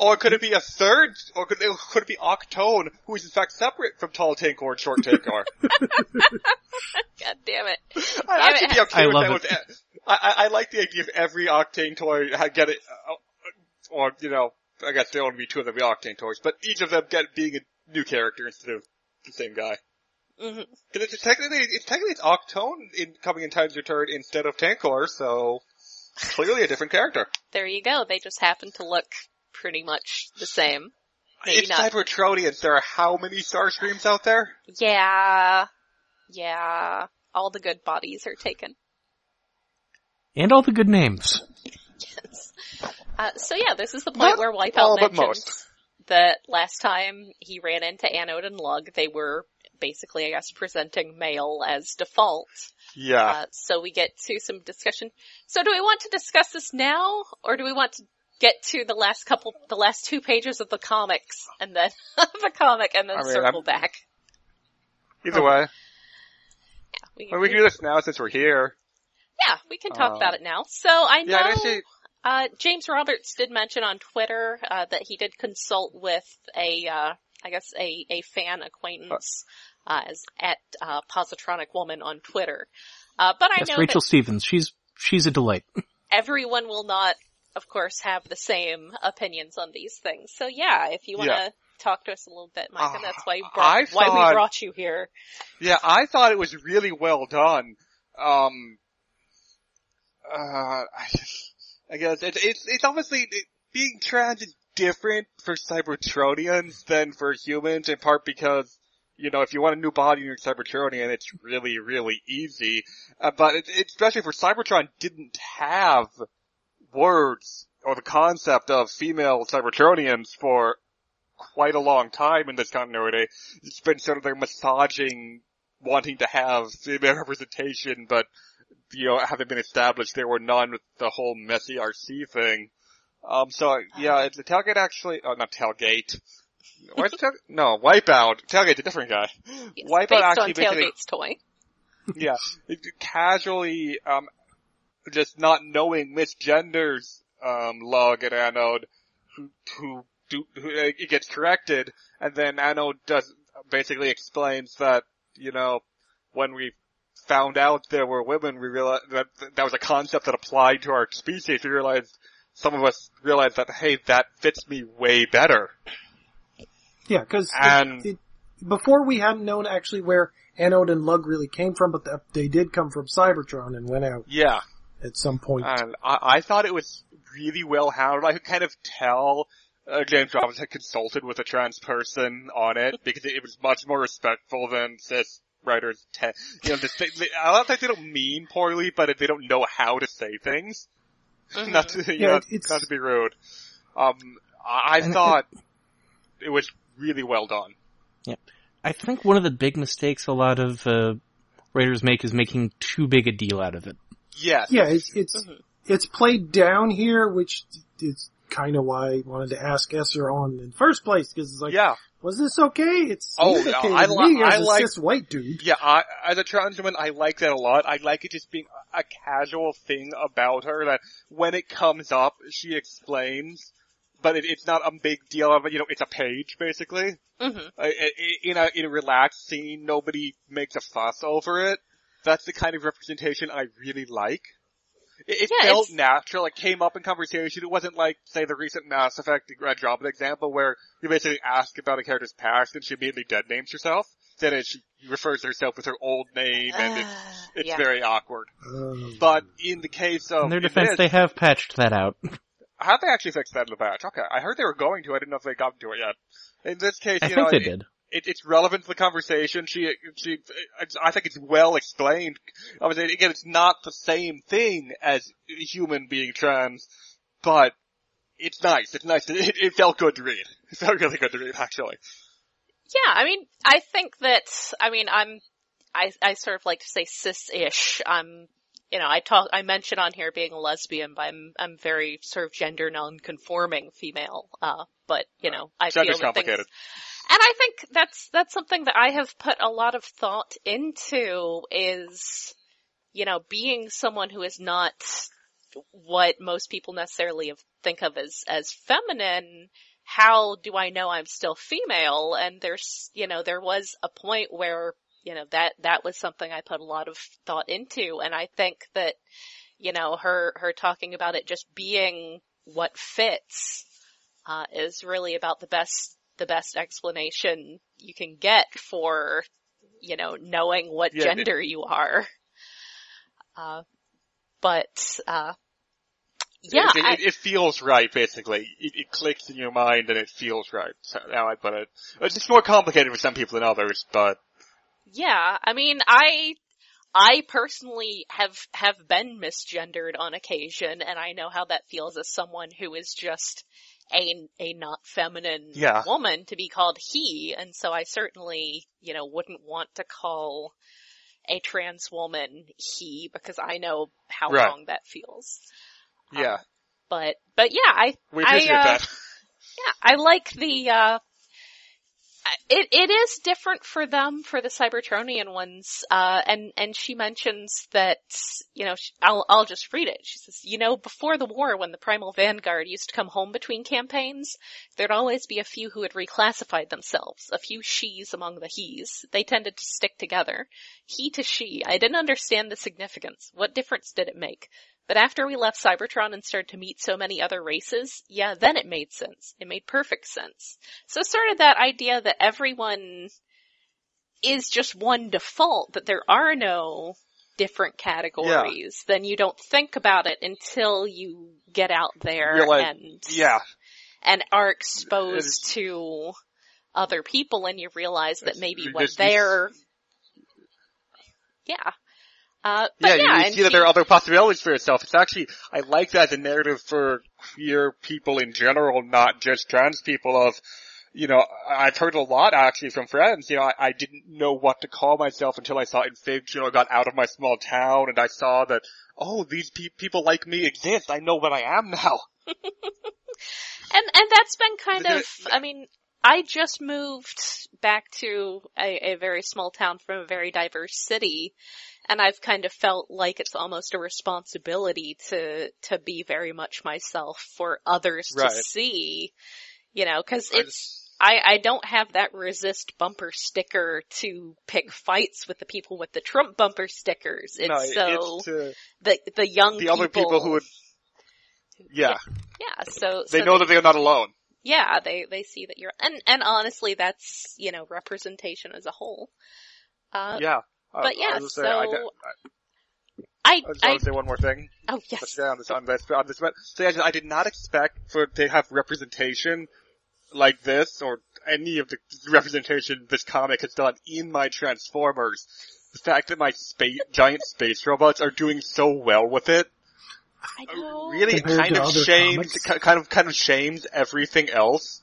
Or could it be a third, or could it, could it be Octone, who is in fact separate from Tall Tankor and Short Tankor? God damn it. I'd Damn actually it. be okay I with that. it. With, I, I, I like the idea of every Octane toy ha- get it, uh, or, you know, I guess there only be two of them be Octane toys, but each of them get being a new character instead of the same guy. hmm Cause it's technically, it's technically it's Octone in coming in Time's Return instead of Tankor, so clearly a different character. There you go. They just happen to look pretty much the same. Maybe it's not. Cybertronians. There are how many Starscreams out there? Yeah. Yeah. All the good bodies are taken. And all the good names. Yes. Uh, so yeah, this is the point Not where Wipeout all, but most. That last time he ran into Anode and Lug, they were basically, I guess, presenting male as default. Yeah. Uh, so we get to some discussion. So do we want to discuss this now, or do we want to get to the last couple, the last two pages of the comics, and then the comic, and then I mean, circle I'm- back? Either way. We, Well, we can do this now since we're here. yeah, we can talk about it now. So I know. Yeah, actually, Uh, James Roberts did mention on Twitter uh, that he did consult with a, uh, I guess a, a fan acquaintance uh, as at uh, Positronic Woman on Twitter. Uh, but I Yes, know Rachel that Stevens. She's she's a delight. everyone will not, of course, have the same opinions on these things. So yeah, if you want to Yeah. talk to us a little bit, Mike, and that's why, you I brought, why we brought you here. yeah, I thought it was really well done. Um, uh, I, I guess it's, it's, it's obviously, it, being trans is different for Cybertronians than for humans, in part because, you know, if you want a new body in your Cybertronian, it's really, really easy. Uh, but it, it, especially for Cybertron didn't have words or the concept of female Cybertronians for quite a long time in this continuity. It's been sort of their massaging wanting to have female representation, but you know, having been established, there were none with the whole messy RC thing. Um, so yeah, it's the tailgate actually, oh, not tailgate. Where's tail, no, Wipeout. Tailgate's a different guy. Yes, Wipeout actually Tailgate's toy. yeah, it, casually, um, just not knowing misgenders, um, Lug and anode, who, who do, who, it gets corrected, and then anode does, basically explains that, you know, when we found out there were women, we realized that that was a concept that applied to our species. We realized, some of us realized that, hey, that fits me way better. Yeah, because before we hadn't known actually where Anode and Lug really came from, but the, they did come from Cybertron and went out Yeah. at some point. And I, I thought it was really well handled. I could kind of tell uh, James Roberts had consulted with a trans person on it because it, was much more respectful than cis writers. Te- you know, this, they, they, I don't think they don't mean poorly, but they don't know how to say things. Mhm. not to, you Yeah, know, it's- not to be rude. Um, I, I And it- thought it was really well done. Yeah. I think one of the big mistakes a lot of uh, writers make is making too big a deal out of it. Yes. yeah, it's it's Mhm. it's played down here, which is kind of why I wanted to ask Esser on in the first place because it's like, yeah. was this okay? It's Oh, okay I li- me as I a like- cis white dude. Yeah, I, as a trans woman, I like that a lot. I like it just being a casual thing about her that when it comes up, she explains, but it, it's not a big deal of it. You know, it's a page basically. hmm I- I- In a in a relaxed scene, nobody makes a fuss over it. That's the kind of representation I really like. It, it Yeah, felt it's- natural. It came up in conversation. It wasn't like, say, the recent Mass Effect Red Robin example where you basically ask about a character's past and she immediately dead names herself. Then it, she refers to herself with her old name and it's, it's yeah. very awkward. Um, But in the case of In their in defense, this- they have patched that out. how they actually fixed that in the patch? Okay, I heard they were going to. I didn't know if they got to it yet. In this case, I you think know, they it- did. It, it's relevant to the conversation. She, she, I think it's well explained. Obviously, again, it's not the same thing as a human being trans, but it's nice. It's nice. To, it, it felt good to read. It felt really good to read, actually. Yeah, I mean, I think that, I mean, I'm, I, I sort of like to say cis-ish. I'm, you know, I talk, I mention on here being a lesbian, but I'm, I'm very sort of gender non-conforming female. Uh, but, you know, I feel Gender's that things, complicated. And I think that's, that's something that I have put a lot of thought into is, you know, being someone who is not what most people necessarily think of as, as feminine, how do I know I'm still female? And there's, you know, there was a point where, you know, that, that was something I put a lot of thought into. And I think that, you know, her, her talking about it just being what fits, uh, is really about the best, the best explanation you can get for, you know, knowing what Yeah, it- gender you are. Uh, but, uh, yeah, it, I- it, it feels right, basically. It, it clicks in your mind and it feels right. So now I put it. It's just more complicated for some people than others, but Yeah, I mean, I, I personally have, have been misgendered on occasion, and I know how that feels as someone who is just a, a not feminine Yeah. woman to be called he, and so I certainly, you know, wouldn't want to call a trans woman he, because I know how Right. wrong that feels. Um, yeah, But, but yeah, I, we I, uh, that. yeah, I like the, uh, it, it is different for them, for the Cybertronian ones, uh, and, and she mentions that, you know, she, I'll, I'll just read it. She says, you know, before the war, when the Primal Vanguard used to come home between campaigns, there'd always be a few who had reclassified themselves, a few she's among the he's. They tended to stick together. He to she. I didn't understand the significance. What difference did it make? But after we left Cybertron and started to meet so many other races, yeah, then it made sense. It made perfect sense. So sort of that idea that everyone is just one default, that there are no different categories, then you don't think about it until you get out there Realize- and, Yeah, and are exposed It's- to other people and you realize that maybe what they're, yeah. Uh, yeah, yeah, you, see that she- there are other possibilities for yourself. It's actually, I like that as a narrative for queer people in general, not just trans people of, you know, I've heard a lot actually from friends, you know, I, I didn't know what to call myself until I saw in fiction or got out of my small town and I saw that, oh, these pe- people like me exist. I know what I am now. And and that's been kind of I mean, I just moved back to a, a very small town from a very diverse city and I've kind of felt like it's almost a responsibility to to be very much myself for others Right. to see. You know, I it's I, I don't have that resist bumper sticker to pick fights with the people with the Trump bumper stickers. It's no, so it's the the young the other people who would, yeah, yeah so they so know that they're not alone. Yeah, they they see that you're and and honestly, that's you know representation as a whole. Uh, Yeah. But yeah, was gonna say, I, so- I, I I just want to say one more thing. oh Let's yes, stay on this on this on this. So yeah, I did not expect for to have representation like this or any of the representation this comic has done in my Transformers. The fact that my space giant space robots are doing so well with it. Really Compared kind of other shames comics? kind of kind of shames everything else.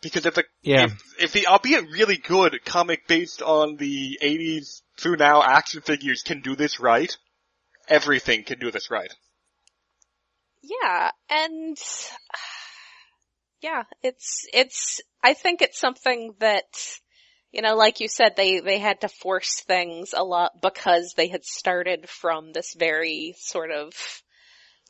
Because if the Yeah. if, if the albeit really good comic based on the 80s through now action figures can do this right, everything can do this right. Yeah, and yeah, it's it's. I think it's something that you know, like you said, they they had to force things a lot because they had started from this very sort of.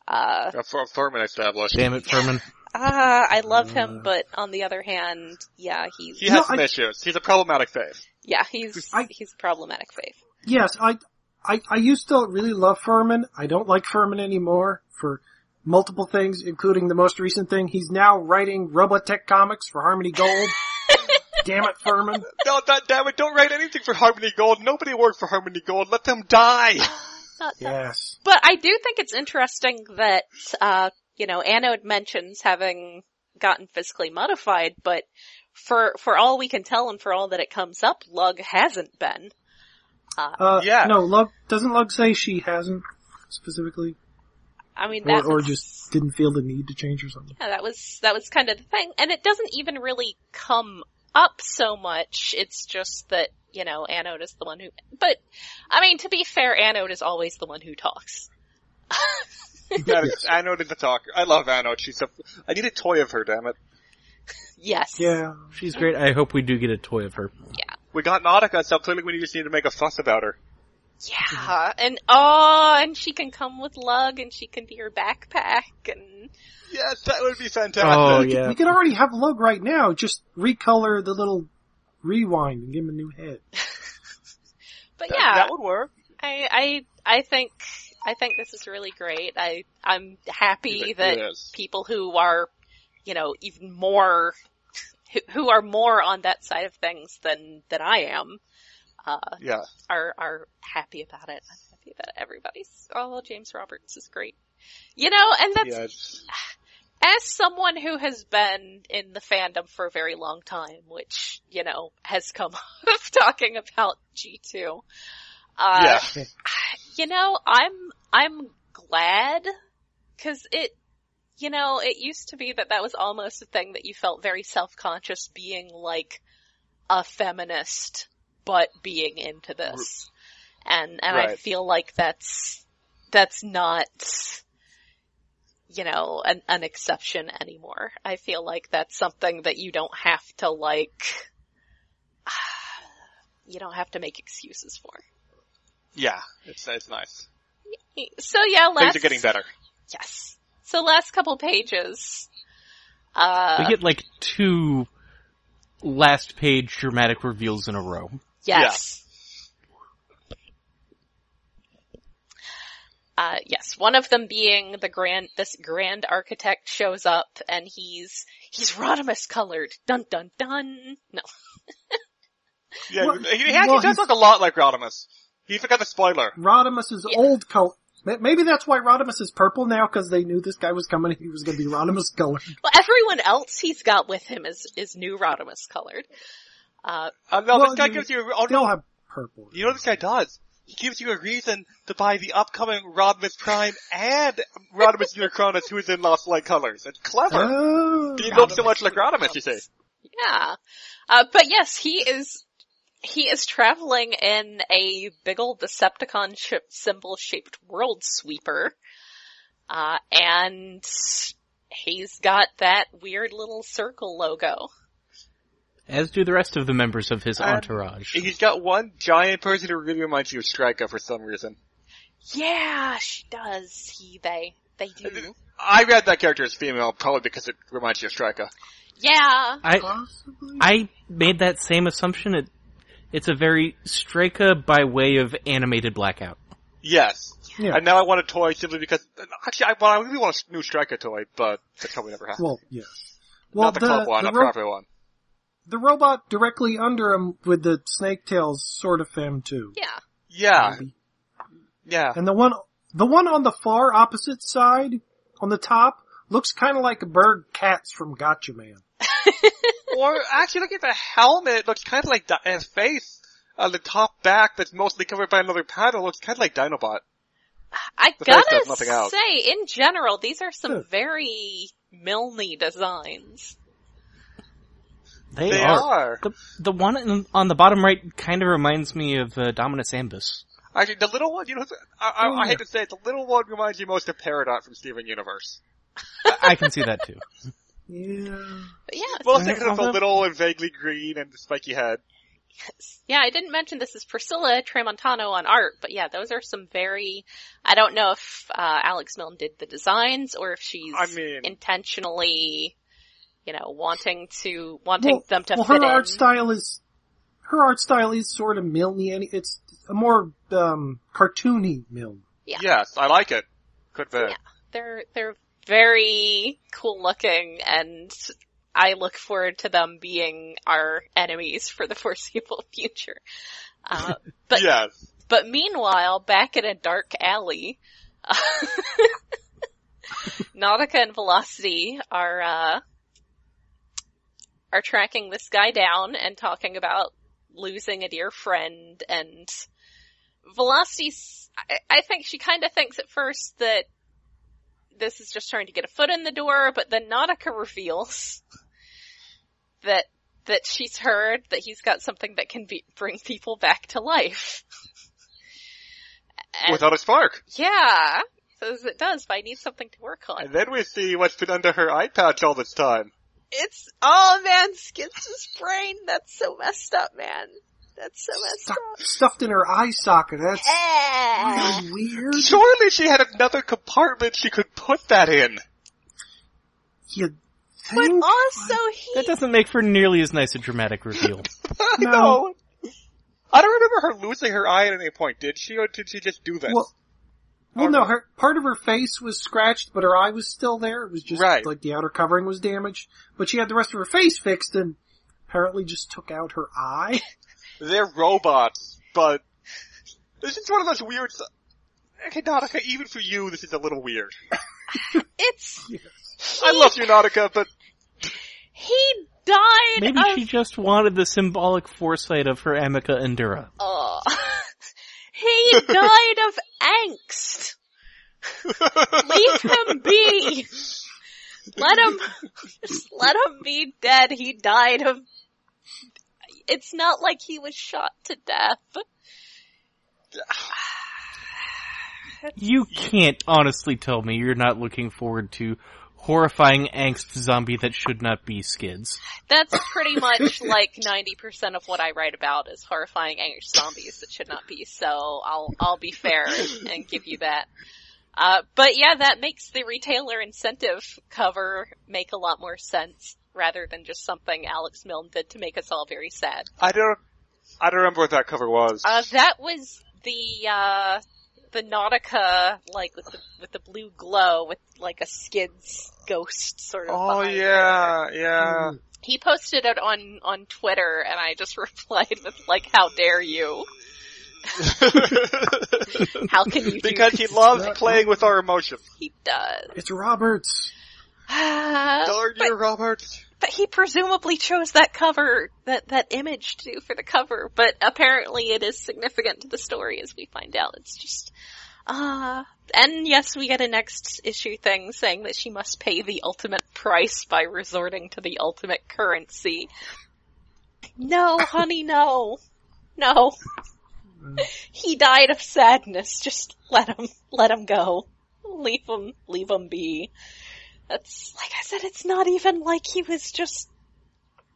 Uh, Uh, Fur- Furman established. Damn it, Furman. ah, I love him, Uh. but on the other hand, yeah, he's He has No, some I- issues. He's a problematic face. yeah, he's I- he's problematic faith. Yes, I, I, I used to really love Furman. I don't like Furman anymore for multiple things, including the most recent thing. He's now writing Robotech comics for Harmony Gold. Damn it, Furman. No, that, damn it, don't write anything for Harmony Gold. Nobody worked for Harmony Gold. Let them die. Not that Yes. But I do think it's interesting that, uh, you know, Anode mentions having gotten physically modified, but for, for all we can tell and for all that it comes up, Lug hasn't been. Uh, Yeah. No, Lug, doesn't Lug say she hasn't specifically? I mean, Or, that or was, just didn't feel the need to change or something? yeah, that was, that was kind of the thing. And it doesn't even really come up so much. It's just that, you know, Anode is the one who, but, I mean, to be fair, Anode is always the one who talks. That is, Anode is the talker. I love Anode. She's a, I need a toy of her, damn it. Yes. Yeah. She's great. I hope we do get a toy of her. Yeah. We got Nautica, so clearly we just need to make a fuss about her. Yeah, mm-hmm. and oh, and she can come with Lug, and she can be her backpack, and Yes, that would be oh, fantastic. Oh, We could- yeah. We could already have Lug right now. Just recolor the little rewind and give him a new head. but That- yeah, That would work. I, I, I think, I think this is really great. I, I'm happy It- that it is. people who are, you know, even more, who, who are more on that side of things than, than I am, uh, Yeah. are, are happy about it. I'm happy that everybody's, oh, James Roberts is great. You know, and that's, Yes. as someone who has been in the fandom for a very long time, which, you know, has come of talking about G2, uh, yeah. you know, I'm, I'm glad, cause it, you know, it used to be that that was almost a thing that you felt very self-conscious being like a feminist, but being into this. And, and I feel like that's, that's not, you know, an, an exception anymore. I feel like that's something that you don't have to like, you don't have to make excuses for. Yeah. It's, it's nice. So yeah, last, Things are getting better. Yes. So last couple pages, uh, we get like two last page dramatic reveals in a row. Yes. Uh, yes, one of them being the grand, this grand architect shows up and he's, he's Rodimus colored. Dun dun dun. No. Yeah, Well, he, he actually well, does look a lot like Rodimus. He forgot the spoiler. Rodimus's Yeah. old color. Maybe that's why Rodimus is purple now, because they knew this guy was coming. He was going to be Rodimus colored. Well, everyone else he's got with him is, is new Rodimus colored. Uh, Uh, no, Well, this guy you- gives you, oh no, have purple. you know what this guy does? He gives you a reason to buy the upcoming Rodimus Prime and Rodimus Unicronus who is in Lost Light colors. It's clever. Oh. he looks so much like Rodimus, you say. Yeah. Uh, but yes, he is, he is traveling in a big old Decepticon ship symbol shaped world sweeper. Uh, and he's got that weird little circle logo. As do the rest of the members of his Um, entourage. He's got one giant person who really reminds you of Strika for some reason. Yeah, she does. He, they, they do. I read that character as female probably because it reminds you of Strika. Yeah. I Possibly. I made that same assumption. It, it's a very Strika by way of animated blackout. Yes. Yeah. And now I want a toy simply because, actually I, well, I really want a new Strika toy, but that probably never happened. Well, yes. Well, not the, club one, the, not the proper one. The robot directly under him with the snake tails sort of femme too. Yeah. Yeah, Maybe. yeah. And the one, the one on the far opposite side, on the top, looks kind of like a bird cats from Gatchaman. or actually look at the helmet, it looks kind of like Di- his face. Uh, the top back that's mostly covered by another panel looks kind of like Dinobot. I The gotta does nothing else. say, in general, these are some Huh. very Milne designs. They, They are. are. The the one in, on the bottom right kind of reminds me of uh, Dominus Ambus. Actually, the little one, you know, I, I, I hate to say it, the little one reminds you most of Peridot from Steven Universe. I, I can see that too. Yeah. But yeah, Mostly because of the little and vaguely green and the spiky head. Yeah, I didn't mention this is Priscilla Tramontano on art, but yeah, those are some very, I don't know if, uh, Alex Milne did the designs or if she's I mean- intentionally, you know, wanting to, wanting Well, them to well, fit her in. art style is, her art style is sort of Milne, it's a more um, cartoony Milne. Yeah. Yes, I like it. Good bit. Yeah. They're, they're very cool looking and I look forward to them being our enemies for the foreseeable future. Uh, but yes. But meanwhile, back in a dark alley, Nautica and Velocity are, uh, are tracking this guy down and talking about losing a dear friend and Velocity's, I, I think she kinda thinks at first that this is just trying to get a foot in the door, but then Nautica reveals that that she's heard that he's got something that can be, bring people back to life. And- Without a spark. yeah, says it does, but I need something to work on. And then we see what's been under her eye patch all this time. It's, oh man, Skids' brain, that's so messed up, man. That's so messed Stuck, up. stuffed in her eye socket. That's Eh. really weird. Surely she had another compartment she could put that in. You But also he, That doesn't make for nearly as nice a dramatic reveal. I No. know. I don't remember her losing her eye at any point. Did she, or did she just do this? Well, well, no, her part of her face was scratched, but her eye was still there. It was just Right. like the outer covering was damaged, but she had the rest of her face fixed, and apparently just took out her eye. They're robots, but this is one of those weird. Okay, Nautica, even for you, this is a little weird. it's, I love you, Nautica, but he died Maybe of, she just wanted the symbolic foresight of her Amica Endura. oh, he died of angst. Leave him be. Let him, just let him be dead. He died of, it's not like he was shot to death. You can't honestly tell me you're not looking forward to horrifying angst zombie that should not be skids. That's pretty much like 90% of what I write about is horrifying angst zombies that should not be, so I'll, I'll be fair and, and give you that. Uh, but yeah, that makes the retailer incentive cover make a lot more sense rather than just something Alex Milne did to make us all very sad. I don't. I don't remember what that cover was. Uh, that was the, uh, the Nautica, like with the, with the blue glow with like a skids ghost sort of oh behind her. yeah, yeah. Hmm. He posted it on, on Twitter and I just replied with like, how dare you? How can you do because he loves playing with our emotions. He does. It's Roberts. Darn but, you, Roberts. He presumably chose that cover, that, that image to do for the cover, but apparently it is significant to the story as we find out. It's just, uh, and yes, we get a next issue thing saying that she must pay the ultimate price by resorting to the ultimate currency. No, honey, no. No. he died of sadness. Just let him, let him go. Leave him, leave him be. Like I said, it's not even like he was just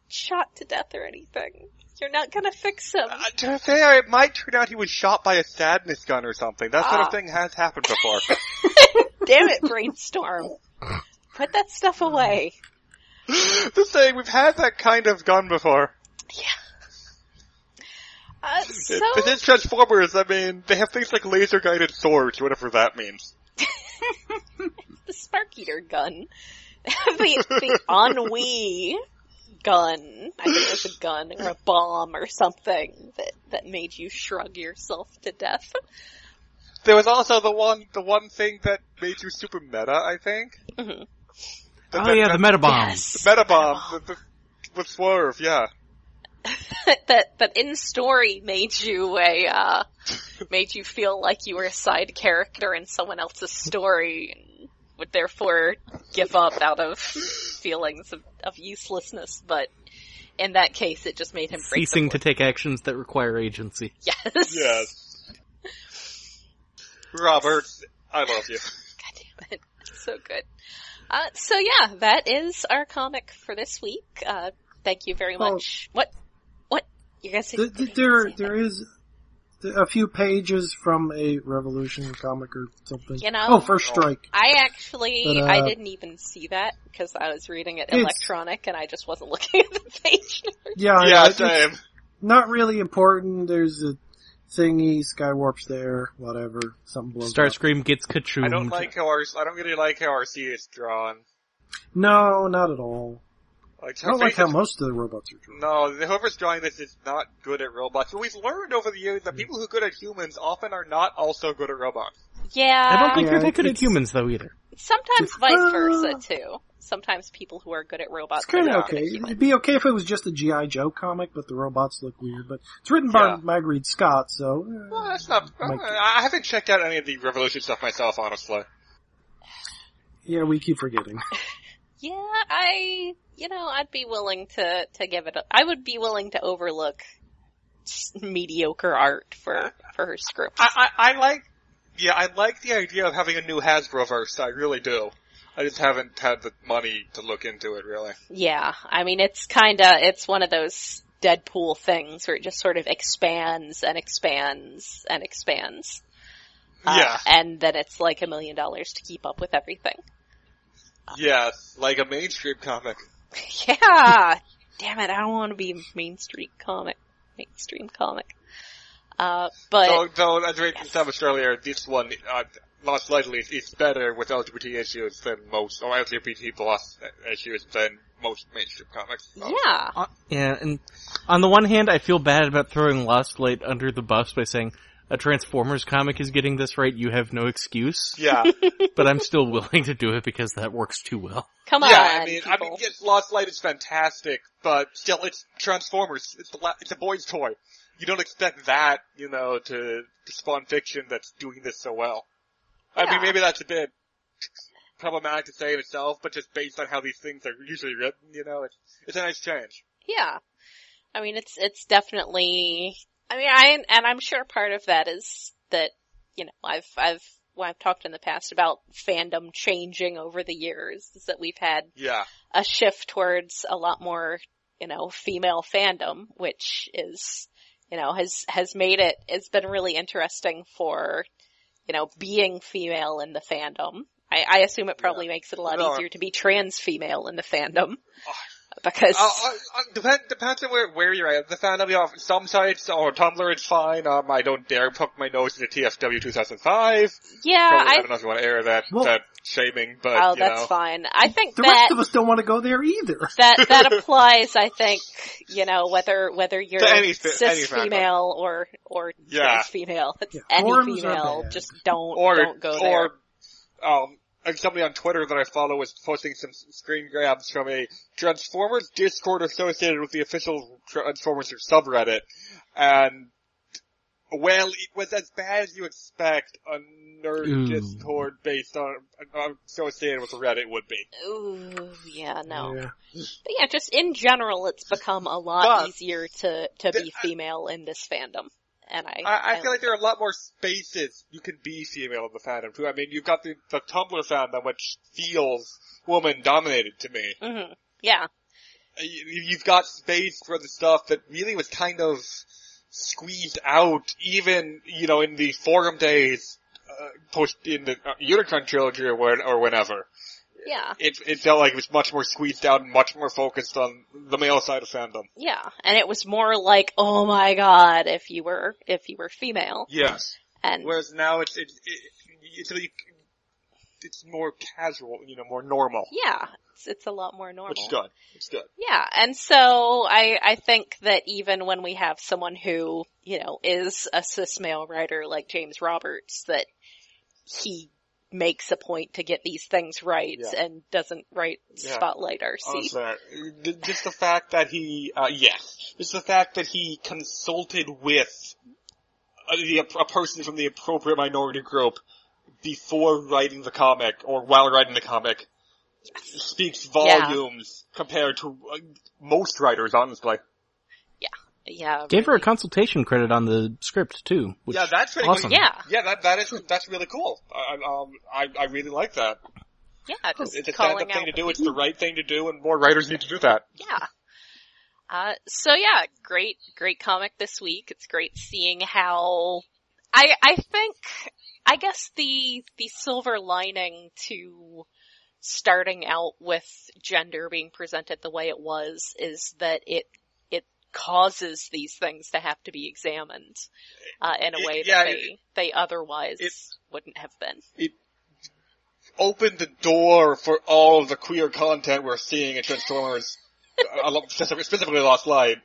shot to death or anything. You're not gonna fix him. Uh, to be fair, it might turn out he was shot by a sadness gun or something. That sort Ah. of thing has happened before. Damn it, brainstorm. Put that stuff away. Just saying, we've had that kind of gun before. Uh, so, it is Transformers, I mean, they have things like laser guided swords, whatever that means. The Spark Eater gun. the, the ennui gun. I think it was a gun or a bomb or something that, that made you shrug yourself to death. There was also the one, the one thing that made you super meta, I think. Mhm. The- Oh yeah, the meta bomb. Yes. the meta bomb, the, the, with Swerve, yeah. that that in story made you a uh made you feel like you were a side character in someone else's story and would therefore give up out of feelings of, of uselessness, but in that case it just made him break Ceasing to take actions that require agency. Yes. Yes. Robert, I love you. God damn it. It's so good. Uh, so yeah, that is our comic for this week. Uh, thank you very much. What? What? You guys Th- th- there, there is a few pages from a Revolution comic or something. You know- oh, First Strike. I actually, But, uh, I didn't even see that because I was reading it electronic and I just wasn't looking at the page. Yeah, Yeah, it's same. not really important. There's a thingy, Skywarp's there, whatever, something blows up. Starscream gets Kachoom. I don't like how our, I don't really like how RC is drawn. No, not at all. Like, I don't like how most of the robots are drawn. No, whoever's drawing this is not good at robots. But we've learned over the years that people who are good at humans often are not also good at robots. Yeah. I don't think Yeah, you're that good at humans though either. Sometimes vice Uh, versa too. Sometimes people who are good at robots It's kind of not good okay. at. It'd be okay if it was just a G.I. Joe comic, but the robots look weird. But it's written by Yeah. Mairghread Scott, so... eh. Well, that's not. Might- I haven't checked out any of the Revolution stuff myself, honestly. Yeah, we keep forgetting. Yeah, I you know, I'd be willing to, to give it a, I would be willing to overlook mediocre art for, for her script. I, I, I like, yeah, I like the idea of having a new Hasbroverse. I really do. I just haven't had the money to look into it, really. Yeah, I mean, it's kinda, it's one of those Deadpool things where it just sort of expands and expands and expands. Uh, yeah, And then it's like a million dollars to keep up with everything. yeah, like a mainstream comic. Yeah! Damn it, I don't want to be a mainstream comic. Mainstream comic. Uh, but, Though, though as we established earlier, this one, uh, Lost Lightly is better with LGBT issues than most, or LGBT plus issues than most mainstream comics. yeah. Uh, yeah, and on the one hand, I feel bad about throwing Lost Light under the bus by saying a Transformers comic is getting this right. You have no excuse. Yeah. but I'm still willing to do it because that works too well. Come on, yeah, I mean, I mean, yes, Lost Light is fantastic, but still, it's Transformers. It's the la- it's a boy's toy. You don't expect that, you know, to, to spawn fiction that's doing this so well. I Yeah. mean, maybe that's a bit problematic to say in itself, but just based on how these things are usually written, you know, it's it's a nice change. Yeah. I mean, it's, it's definitely, I mean, I, and I'm sure part of that is that, you know, I've, I've, well, I've talked in the past about fandom changing over the years, is that we've had Yeah. a shift towards a lot more, you know, female fandom, which is, you know, has, has made it, it's been really interesting for, you know, being female in the fandom. I, I assume it probably makes it a lot No. easier to be trans female in the fandom. Oh, Because, Uh, uh, uh, depend, depends on where, where you're at. The fandom, you know, some sites or Tumblr it's fine. Um, I don't dare poke my nose into TFW 2005. yeah, Probably- I, I don't know if you want to air that, Well- that shaming, but, Oh, you that's know. fine. I think The that rest of us don't want to go there either. that that applies. I think you know whether whether you're To any fi- any cis fandom. female or or Yeah. trans female. It's Yeah, any forums female. Just don't or don't go there. um like somebody on Twitter that I follow was posting some screen grabs from a Transformers Discord associated with the official Transformers subreddit, and well, it was as bad as you expect a nerd Ooh. Discord based on uh, associated with Reddit would be. Ooh, yeah, no. Yeah. But yeah, just in general, it's become a lot But- easier to to The- be female in this fandom, and I I, I feel like there are a lot more spaces you can be female in the fandom too. I mean, you've got the, the Tumblr fandom, which feels woman dominated to me. hmm yeah, you- you've got space for the stuff that really was kind of squeezed out, even you know in the forum days, uh, post in the uh, Unicron trilogy or, when, or whenever. Yeah, It it felt like it was much more squeezed out and much more focused on the male side of fandom. yeah. And it was more like, oh my god, if you were if you were female, Yes. and Whereas now it's it, it, it's really it's more casual, you know, more normal. yeah, it's it's a lot more normal. Which is good. It's good. Yeah, and so I I think that even when we have someone who you know is a cis male writer like James Roberts, that he makes a point to get these things right Yeah. and doesn't write Yeah. Spotlight RC. Uh, just the fact that he, uh, yes, just the fact that he consulted with a, a person from the appropriate minority group before writing the comic or while writing the comic speaks volumes compared to uh, most writers, honestly. Yeah, Gave her a consultation credit on the script too. Which, yeah, that's really awesome. yeah, Yeah, that that is that's really cool. I, I- um, I I really like that. yeah. Just It's a calling stand-up thing out to do. It's the right thing to do, and more writers need to do that. Yeah. Uh, so yeah, great, great comic this week. It's great seeing how, I, I think, I guess the, the silver lining to starting out with gender being presented the way it was is that it, it causes these things to have to be examined, uh, in a It- way yeah, that they, it- they otherwise it- wouldn't have been. It opened the door for all of the queer content we're seeing in Transformers, specifically Lost Light,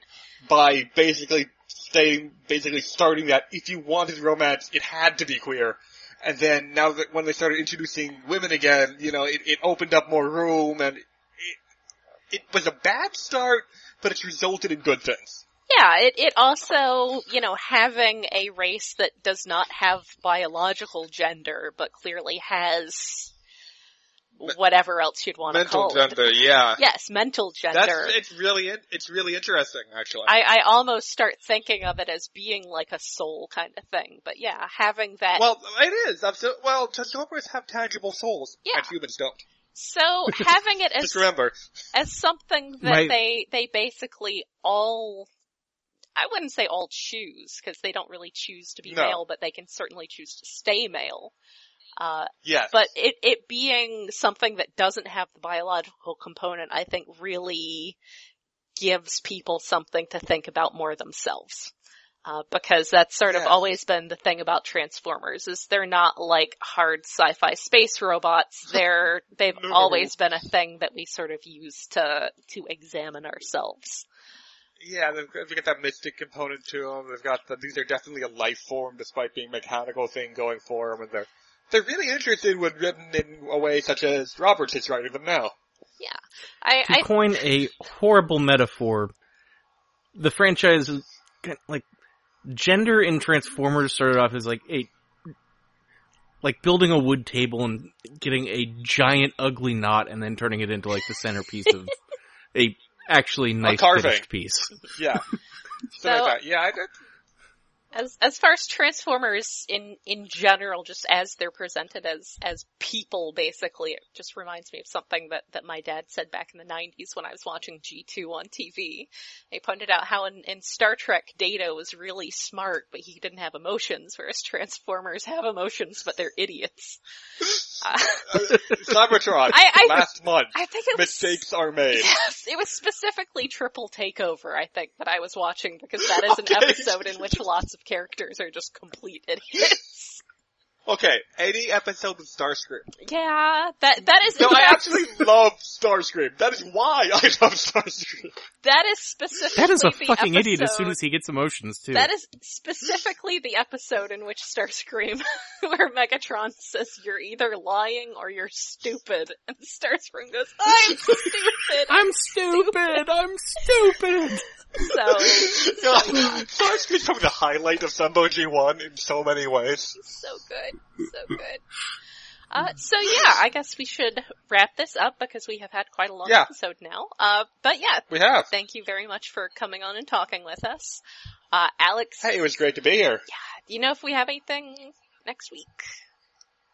by basically stating, basically starting that if you wanted romance, it had to be queer. And then now that when they started introducing women again, you know, it, it opened up more room and it, it was a bad start, but it's resulted in good things. Yeah, it, it also, you know, having a race that does not have biological gender, but clearly has whatever else you'd want to Mental call it. gender, yeah. Yes, mental That's gender. it's really it's really interesting actually. I, I almost start thinking of it as being like a soul kind of thing, but yeah, having that. well, it is. Absolutely. Well, Transformers have tangible souls, Yeah. and humans don't. So having it as remember. as something that My- they they basically all I wouldn't say all choose because they don't really choose to be No. male, but they can certainly choose to stay male. Uh, Yes. but it it being something that doesn't have the biological component, I think really gives people something to think about more themselves. Uh, because that's sort of always been the thing about Transformers is they're not like hard sci-fi space robots. They're, they've No. always been a thing that we sort of use to, to examine ourselves. Yeah, they've, they've got that mystic component to them. They've got the, these are definitely a life form despite being mechanical thing going for them, and they're they're really interested when written in a way such as Roberts is writing them now. Yeah, I, To I, coin a horrible metaphor, the franchise is kind of like gender in Transformers started off as like a like building a wood table and getting a giant ugly knot and then turning it into like the centerpiece of a actually nice carving. finished piece. Yeah, So- so, like that. Yeah, I, as as far as Transformers in in general, just as they're presented as as people, basically, it just reminds me of something that that my dad said back in the '90s when I was watching G2 on TV. He pointed out how in, in Star Trek, Data was really smart, but he didn't have emotions, whereas Transformers have emotions, but they're idiots. Uh, Cybertron. I- I- last month, I think it was mistakes are made. Yes, it was specifically Triple Takeover, I think, that I was watching because that is an Okay. episode in which lots of characters are just complete idiots. Okay, any episode with Starscream. Yeah, that that is No, I actually love Starscream. That is why I love Starscream. that is specifically That is a the fucking idiot as soon as he gets emotions too. That is specifically the episode in which Starscream, where Megatron says, you're either lying or you're stupid. And Starscream goes, I'm stupid! I'm stupid! I'm stupid! so, God, Starscream's probably the highlight of Sunbow G1 in so many ways. so good. So good. Uh, so yeah, I guess we should wrap this up because we have had quite a long Yeah. episode now. Uh, but yeah, We have. thank you very much for coming on and talking with us. Uh, Alex, Hey, it was great to be here. do you know if we have anything next week?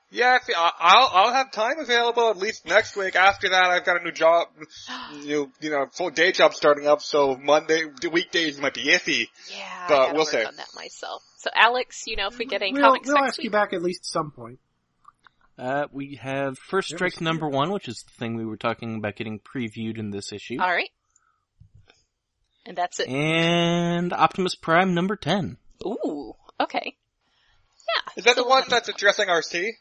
Yeah, I'll I'll have time available at least next week. After that, I've got a new job, new you know full day job starting up. So Monday, weekdays might be iffy. Yeah, But I we'll work see. on that myself. So Alex, you know if we get any We'll, comics we'll next ask you back at least some point. Uh, we have First Strike number one, which is the thing we were talking about getting previewed in this issue. Alright. And that's it. And Optimus Prime number 10. Ooh, okay. Yeah. Is that so the one we'll- that's addressing RC?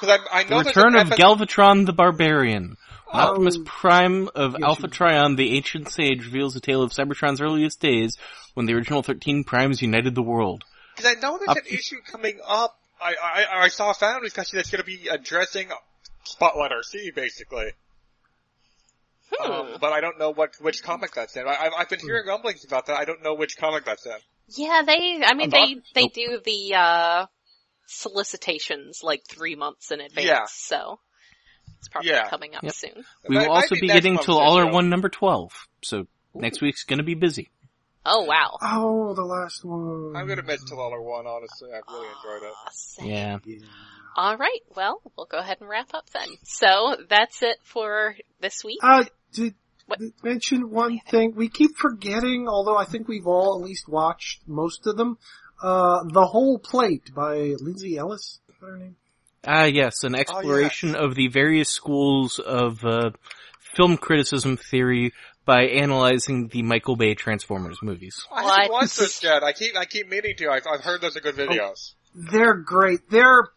Because I, I The know there's return of Galvatron the Barbarian. Optimus Oh. Prime of Yes, Alpha Trion, the ancient sage, reveals a tale of Cybertron's earliest days when the original 13 primes united the world. Because I know there's Up- an issue coming up. I I, I saw a fan discussion that's going to be addressing Spotlight RC basically. Hmm. Um, but I don't know what which comic that's in. I, I've, I've been hearing rumblings about that. I don't know which comic that's in. Yeah, they, I mean, I'm they, not- they Nope. do the, uh, solicitations like three months in advance, Yeah. so it's probably Yeah. coming up Yep. soon. We will also be be getting to All or issue. One number 12. So next week's gonna be busy. Oh wow. Oh, the last one. I'm gonna miss Till All Are One. Honestly, I really enjoyed it. Aw, same. Yeah. Yeah. Alright, well, we'll go ahead and wrap up then. So, that's it for this week. Uh, did, What? did mention one thing. We keep forgetting, although I think we've all at least watched most of them. Uh, The Whole Plate by Lindsay Ellis. Is that her name? Ah, yes, an exploration of the various schools of uh, film criticism theory by analyzing the Michael Bay Transformers movies. I What? haven't watched this yet. I keep I keep meaning to. I've, I've heard those are good videos. They're great. They're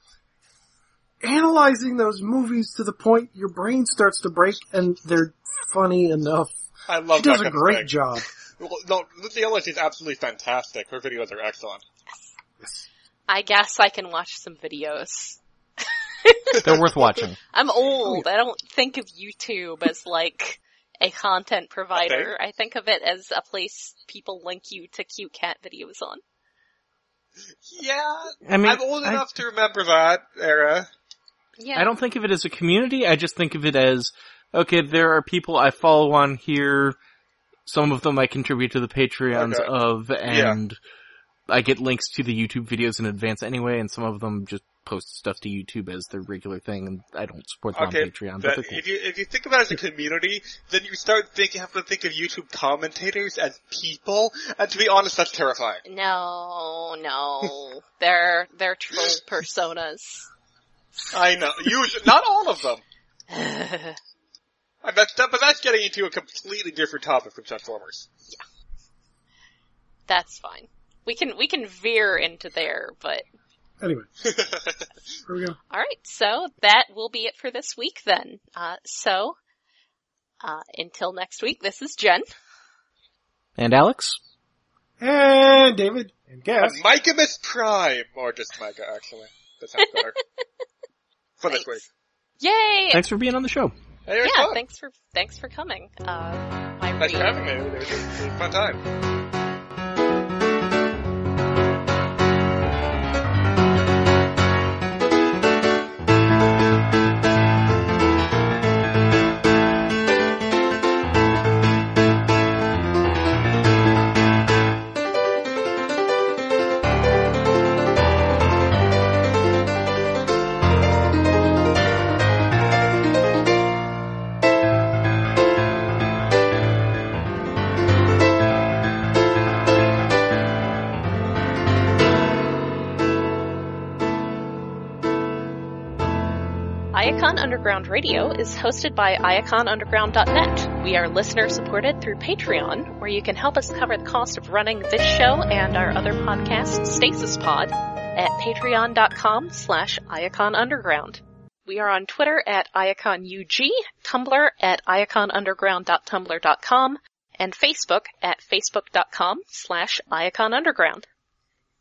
analyzing those movies to the point your brain starts to break and they're funny enough. I love that. She does a great thing. job. Well, no, Lindsay Ellis is absolutely fantastic. Her videos are excellent. I guess I can watch some videos. They're worth watching. I'm old. I don't think of YouTube as like a content provider. I think of it as a place people link you to cute cat videos on. Yeah, I mean, I'm old I- enough to remember that era. Yeah. I don't think of it as a community. I just think of it as okay. There are people I follow on here. Some of them I contribute to the Patreons Okay. of, and I get links to the YouTube videos in advance anyway. And some of them just post stuff to YouTube as their regular thing, and I don't support them Okay, on Patreon. But That- cool. if you if you think about it as a community, then you start thinking have to think of YouTube commentators as people, and to be honest, that's terrifying. No, no. they're, they're troll personas. I know, you not all of them. I bet that, but that's getting into a completely different topic from Transformers. That's fine. We can, we can veer into there, but Anyway, here we go. alright, so that will be it for this week then. Uh, so, uh, until next week, this is Jen. And Alex, And David and Guess. And Micamus Prime, or just Micah, actually. That sounds better. For this week. Yay! thanks for being on the show. Hey, yeah, fun. thanks for, thanks for coming. Uh, my Thanks for having me. It was, it was a fun time. Iacon Underground Radio is hosted by iaconunderground.net. We are listener supported through Patreon, where you can help us cover the cost of running this show and our other podcast, Stasis Pod, at patreon.com slash iaconunderground. We are on Twitter at iaconug, Tumblr at iaconunderground.tumblr.com, and Facebook at facebook.com slash iaconunderground.